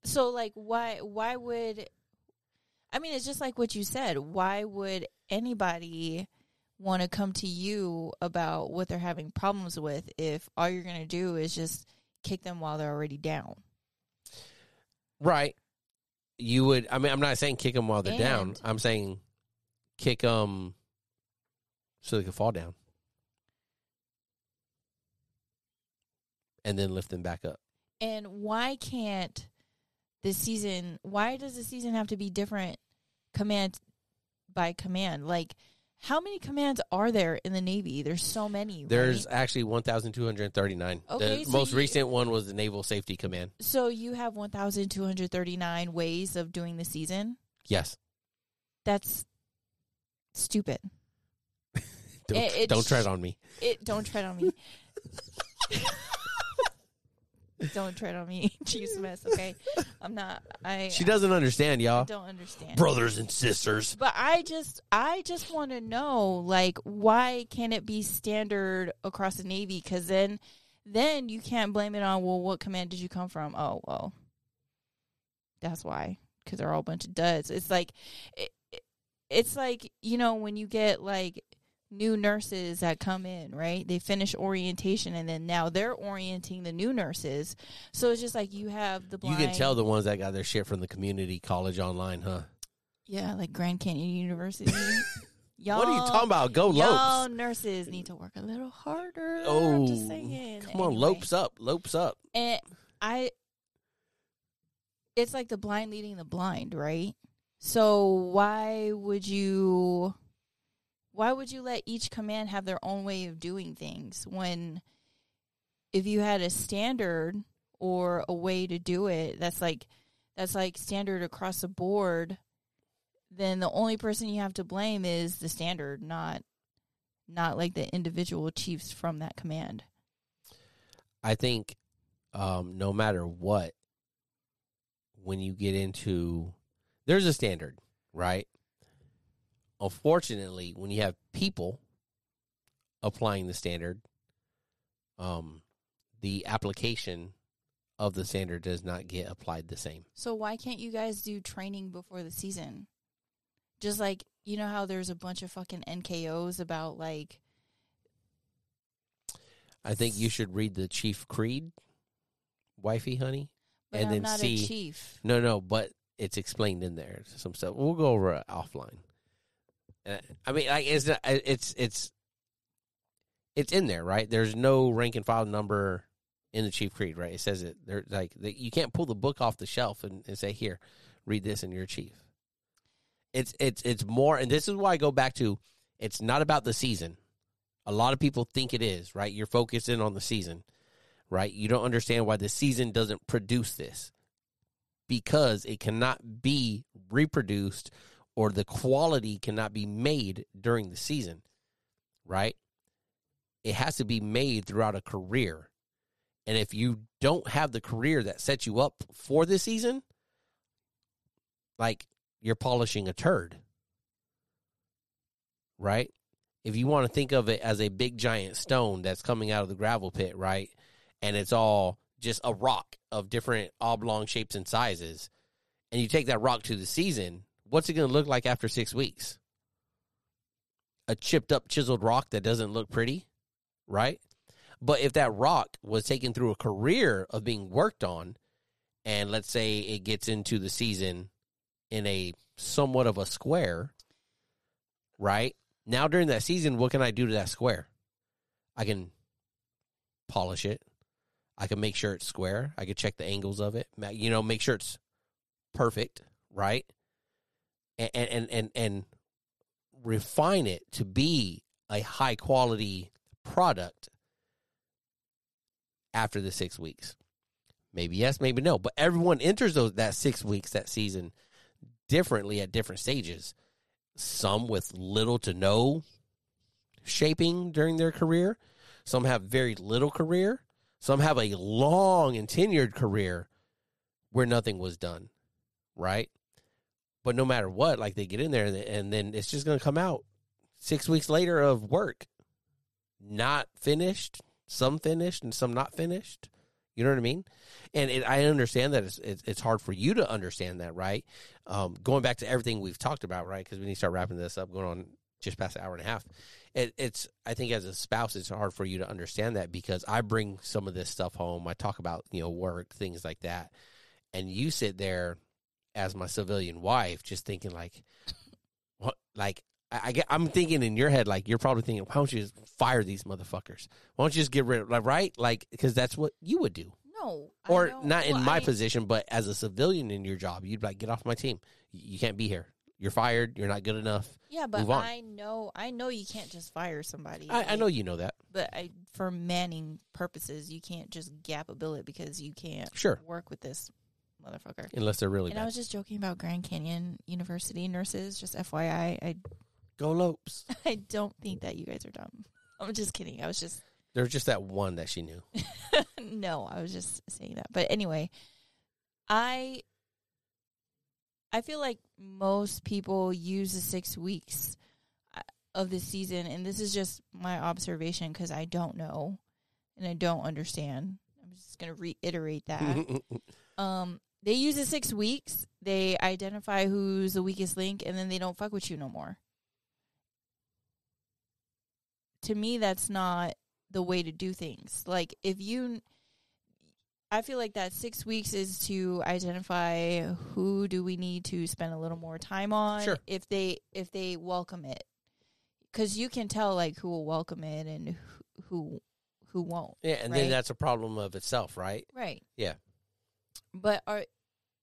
So like why why would I mean it's just like what you said. Why would anybody want to come to you about what they're having problems with if all you're going to do is just kick them while they're already down? Right. You would. I mean, I'm not saying kick them while they're down. I'm saying kick them so they can fall down, and then lift them back up. And why can't the season why does the season have to be different command by command? Like how many commands are there in the Navy? There's so many. There's right? actually 1,239. Okay, the so most you- recent one was the Naval Safety Command. so you have 1239 ways of doing the season. Yes. That's stupid. Don't, It- it don't tread on me. It don't tread on me. don't tread on me, Chiefs mess. Okay, I'm not. I She doesn't understand, y'all. don't understand. Brothers and sisters. But I just, I just want to know, like, why can't it be standard across the Navy? Because then, then you can't blame it on, well, what command did you come from? Oh, well, that's why. Because they're all a bunch of duds. It's like, it- it's like you know when you get like new nurses that come in, right? They finish orientation and then now they're orienting the new nurses. So it's just like you have the You can tell the ones that got their shit from the community college online, huh? Yeah, like Grand Canyon University. y'all, what are you talking about? Go Y'all lopes. nurses need to work a little harder. Oh, I'm just oh, saying. come on, lopes up, lopes up. And I, it's like the blind leading the blind, right? So why would you why would you let each command have their own way of doing things when if you had a standard or a way to do it that's like that's like standard across the board then the only person you have to blame is the standard not not like the individual chiefs from that command I think um, no matter what, when you get into there's a standard, right? Unfortunately, when you have people applying the standard, um, the application of the standard does not get applied the same. So why can't you guys do training before the season? Just like you know how there's a bunch of fucking NKOs about like I think you should read the Chief Creed, wifey, honey. but And I'm then not see- a chief. No, no, but it's explained in there. Some stuff. We'll go over it offline. Uh, I mean, like it's it's it's it's in there, right? There's no rank and file number in the Chief Creed, right? It says it. There, like you can't pull the book off the shelf and, and say, "Here, read this," and you're a chief. It's it's it's more, and this is why I go back to. It's not about the season. A lot of people think it is, right? You're focusing on the season, right? You don't understand why the season doesn't produce this because it cannot be reproduced or the quality cannot be made during the season, right? It has to be made throughout a career. And if you don't have the career that sets you up for the season, like you're polishing a turd, right? If you want to think of it as a big giant stone that's coming out of the gravel pit, right? And it's all just a rock of different oblong shapes and sizes, and you take that rock to the season, what's it going to look like after six weeks? A chipped up, chiseled rock that doesn't look pretty, right? But if that rock was taken through a career of being worked on, and let's say it gets into the season in a somewhat of a square, right? Now during that season, what can I do to that square? I can polish it. I can make sure it's square. I can check the angles of it. You know, make sure it's perfect, right? And and and and, refine it to be a high quality product after the six weeks. Maybe yes, maybe no. But everyone enters those that six weeks that season differently at different stages. Some with little to no shaping during their career. Some have very little career. Some have a long and tenured career where nothing was done, right? But no matter what, like they get in there and, and then it's just going to come out six weeks later of work, not finished, some finished and some not finished. You know what I mean? And it, I understand that it's, it's it's hard for you to understand that, right? Um, going back to everything we've talked about, right? Because we need to start wrapping this up, going on just past an hour and a half. It, it's I think as a spouse, it's hard for you to understand that because I bring some of this stuff home. I talk about you know work things like that, and you sit there as my civilian wife, just thinking like, what? Like I, I get, I'm thinking in your head like you're probably thinking, why don't you just fire these motherfuckers? Why don't you just get rid of like right? Like because that's what you would do No, or don't- in well, my I- position, but as a civilian in your job, you'd be like, get off my team. You can't be here. You're fired. You're not good enough. Yeah, but. I know, I know you can't just fire somebody. I, I know you know that. but I, for manning purposes, you can't just gap a billet because you can't Sure. work with this motherfucker. Unless they're really And I was just joking about Grand Canyon University nurses. Just FYI, I Go Lopes. I don't think that you guys are dumb. I'm just kidding. I was just There's just that one that she knew. no, I was just saying that. But anyway, I I feel like most people use the 6 weeks uh, of the season and this is just my observation cuz I don't know and I don't understand. I'm just going to reiterate that. um they use the 6 weeks, they identify who's the weakest link and then they don't fuck with you no more. To me that's not the way to do things. Like if you I feel like that 6 weeks is to identify who do we need to spend a little more time on Sure. if they if they welcome it. Cuz you can tell like who will welcome it and who who, who won't. yeah, and Right. then that's a problem of itself, right? Right. Yeah. But are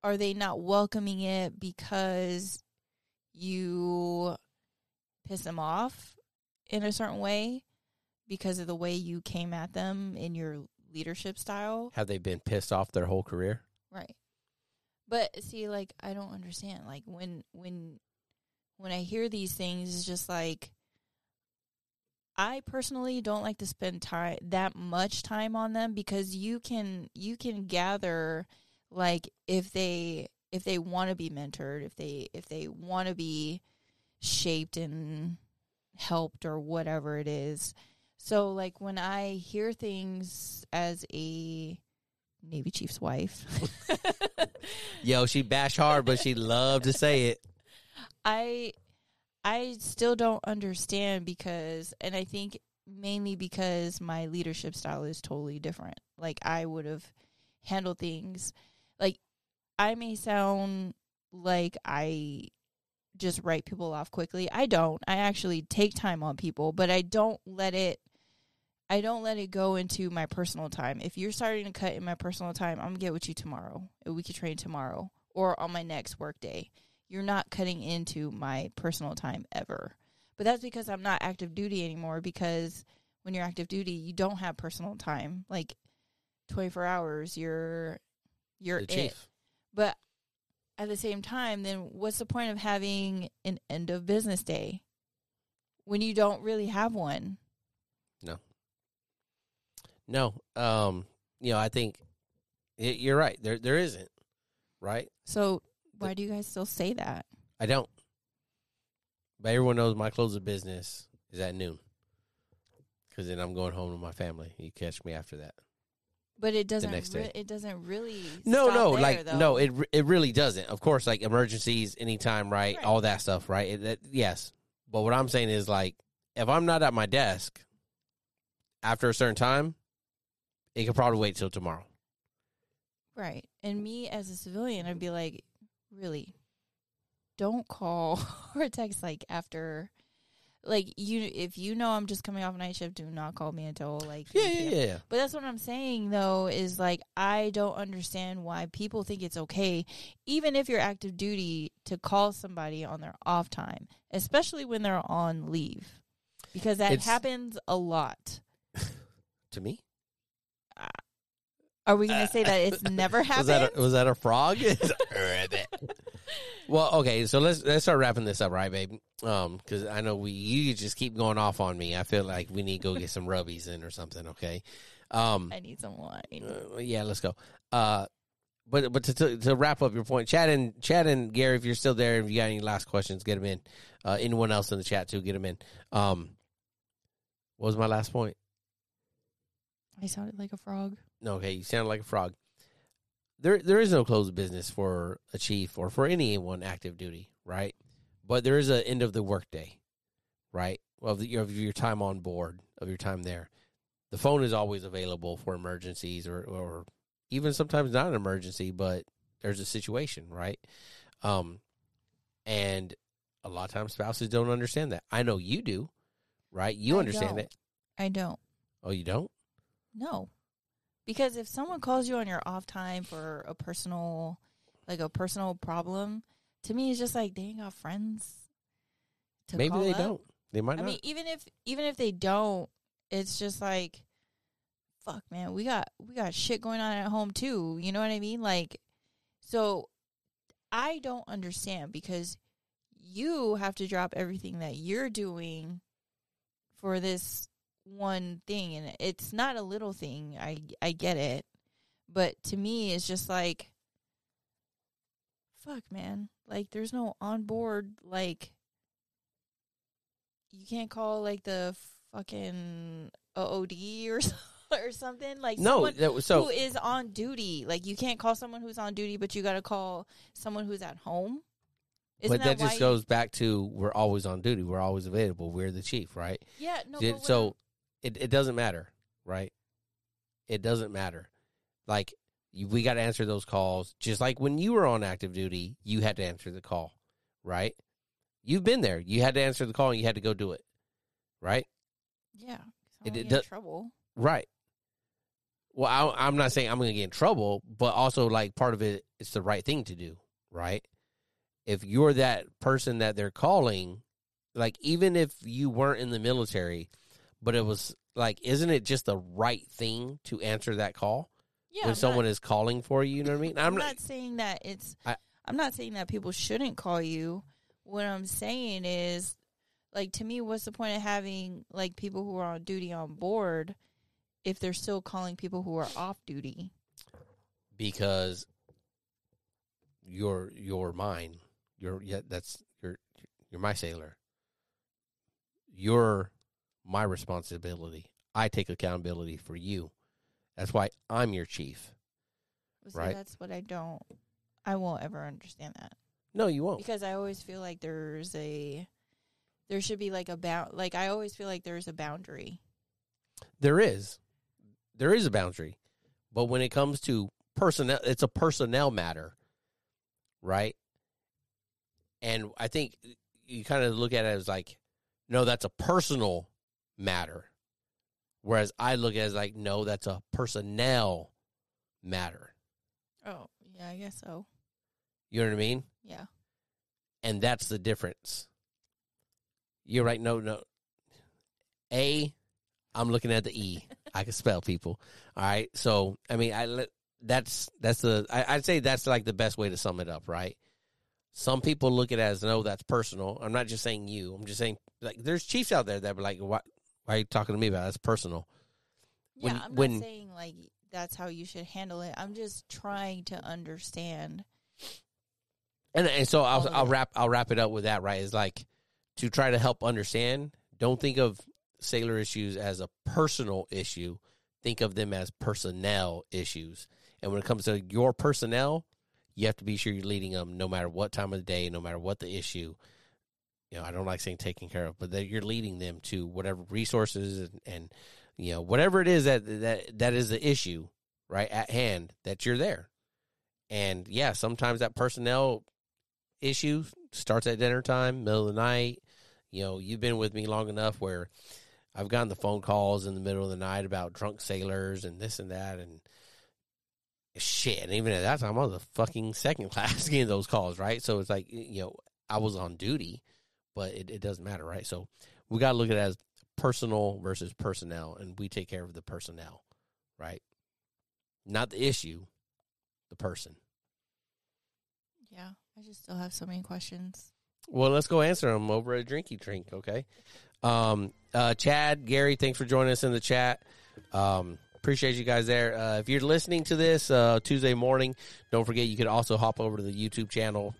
are they not welcoming it because you piss them off in a certain way because of the way you came at them in your leadership style? Have they been pissed off their whole career? Right. But see, like I don't understand. Like when when when I hear these things, it's just like I personally don't like to spend time that much time on them because you can you can gather like if they if they want to be mentored, if they if they want to be shaped and helped or whatever it is. So like when I hear things as a Navy Chief's wife, Yo, she bash hard, but she loved to say it. I I still don't understand because and I think mainly because my leadership style is totally different. Like I would have handled things like I may sound like I just write people off quickly. I don't. I actually take time on people, but I don't let it I don't let it go into my personal time. If you're starting to cut in my personal time, I'm gonna get with you tomorrow. We could train tomorrow or on my next work day. You're not cutting into my personal time ever. But that's because I'm not active duty anymore because when you're active duty, you don't have personal time. Like 24 hours, you're you're The it. chief. But at the same time, then what's the point of having an end of business day when you don't really have one? No. No. Um, you know, I think y- you're right. There there isn't. Right? So why do you guys still say that? I don't. But everyone knows my close of business is at noon. Cuz then I'm going home to my family. You catch me after that. But it doesn't. next re- day. it doesn't really. No, stop no, there, like though. no, it re- it really doesn't. Of course, like emergencies, anytime, right? Right. All that stuff, right? It, that, yes, but what I'm saying is like, if I'm not at my desk after a certain time, it could probably wait till tomorrow. right. And me as a civilian, I'd be like, really, don't call or text like after. Like you, if you know I'm just coming off night shift, do not call me until like Yeah, yeah, yeah, yeah. But that's what I'm saying though is like I don't understand why people think it's okay even if you're active duty to call somebody on their off time, especially when they're on leave. Because that It's- happens a lot. To me, uh, Are we going to say that it's never was happened? that a, was that a frog? well, okay, so let's let's start wrapping this up, right, babe? Um, because I know we you just keep going off on me. I feel like we need to go get some rubbies in or something. Okay, um, I need some wine. Uh, yeah, let's go. Uh, but but to, to to wrap up your point, Chad and Chad and Gary, if you're still there, if you got any last questions, get them in. Uh, anyone else in the chat too, get them in. Um, what was my last point? I sounded like a frog. No, okay, you sounded like a frog. There there is no closed business for a chief or for anyone active duty, right? But there is an end of the workday, right? Of, the, of your time on board, of your time there. The phone is always available for emergencies or, or even sometimes not an emergency, but there's a situation, right? Um, and a lot of times spouses don't understand that. I know you do, right? You I understand don't. it. I don't. Oh, you don't? No. Because if someone calls you on your off time for a personal like a personal problem, to me it's just like they ain't got friends. To Maybe they up. don't. They might I not. mean, even if even if they don't, it's just like fuck man, we got we got shit going on at home too. You know what I mean? Like so I don't understand because you have to drop everything that you're doing for this one thing and it's not a little thing. I I get it. But to me it's just like fuck man. Like there's no on board like you can't call like the fucking OOD or or something like no, someone that was so who is on duty. Like you can't call someone who's on duty, but you got to call someone who's at home. Isn't but that, why just you- goes back to we're always on duty. We're always available. We're the chief, right? Yeah, no. Did- so it it doesn't matter, right? It doesn't matter. Like we got to answer those calls. Just like when you were on active duty, you had to answer the call, right? You've been there. You had to answer the call and you had to go do it, right? Yeah, It- it does- trouble. Right. well, I, I'm not saying I'm going to get in trouble, but also like part of it, it's the right thing to do, right? If you're that person that they're calling, like even if you weren't in the military, but it was like, isn't it just the right thing to answer that call Yeah, when I'm someone not, is calling for you? You know what I mean? I'm not saying that it's. I- I'm not saying that people shouldn't call you. What I'm saying is, like to me, what's the point of having like people who are on duty on board if they're still calling people who are off duty? because you're you're mine. You're yeah, that's you're you're my sailor. You're my responsibility. I take accountability for you. That's why I'm your chief. See, Right. That's what I don't. I won't ever understand that No, you won't. because I always feel like there's a. There should be like a bound. Like I always feel like there's a boundary. There is. There is a boundary. But when it comes to personnel it's a personnel matter. Right? And I think you kind of look at it as like, no, that's a personal matter. Whereas I look at it as like, no, that's a personnel matter. Oh yeah, I guess so. You know what I mean? Yeah. And that's the difference. You're right. No, no. A, I'm looking at the E. I can spell people. All right. So I mean, I let that's that's the I, I'd say that's like the best way to sum it up, right? Some people look at it as no, that's personal. I'm not just saying you. I'm just saying like there's chiefs out there that were like, why, why are you talking to me about? It? That's personal. When- yeah, I'm when- not saying like that's how you should handle it. I'm just trying to understand. And and so I'll I'll wrap I'll wrap it up with that right is like to try to help understand. Don't think of sailor issues as a personal issue. Think of them as personnel issues. And when it comes to your personnel, you have to be sure you're leading them no matter what time of the day, no matter what the issue. You know, I don't like saying taking care of, but that you're leading them to whatever resources and, and you know whatever it is that that that is the issue right at hand that you're there. And yeah, sometimes that personnel issue starts at dinner time, middle of the night. You know, you've been with me long enough where I've gotten the phone calls in the middle of the night about drunk sailors and this and that and shit. And even at that time, I was a fucking second class getting those calls, right? So it's like, you know, I was on duty, but it, it doesn't matter, right? So we got to look at it as personal versus personnel, and we take care of the personnel, right? Not the issue, the person. Yeah, I just still have so many questions. Well, let's go answer them over a drinky drink, okay? Um, uh, Chad, Gary, thanks for joining us in the chat. Um, appreciate you guys there. Uh, if you're listening to this uh, Tuesday morning, don't forget you could also hop over to the YouTube channel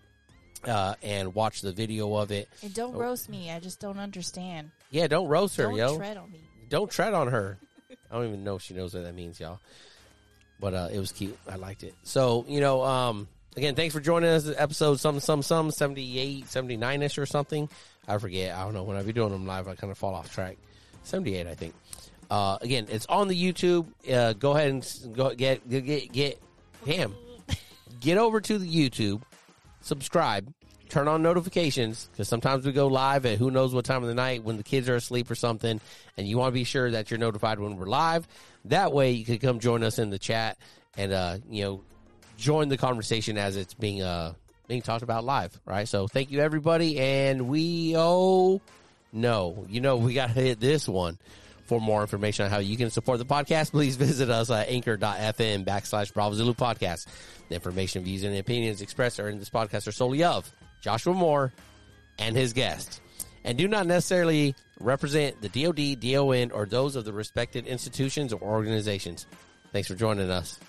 uh, and watch the video of it. And don't Oh. roast me. I just don't understand. Yeah, don't roast her, yo. don't tread on me. don't tread on her. I don't even know if she knows what that means, y'all. But uh, it was cute. I liked it. So, you know, um, again, thanks for joining us. Episode some, some, some, 78, 79 ish or something. I forget. I don't know. When I be doing them live, I kind of fall off track. 78, I think. Uh, again, it's on the YouTube. Uh, go ahead and go get, get, get, get, damn. Get over to the YouTube, subscribe, turn on notifications because sometimes we go live at who knows what time of the night when the kids are asleep or something, and you want to be sure that you're notified when we're live. That way, you can come join us in the chat and uh, you know join the conversation as it's being uh being talked about live. Right. So thank you everybody, and we oh no, you know we got to hit this one. For more information on how you can support the podcast, please visit us at anchor.fm backslash Bravo Zulu podcast. The information, views, and opinions expressed are in this podcast are solely of Joshua Moore and his guest, and do not necessarily represent the DoD, DON, or those of the respected institutions or organizations. Thanks for joining us.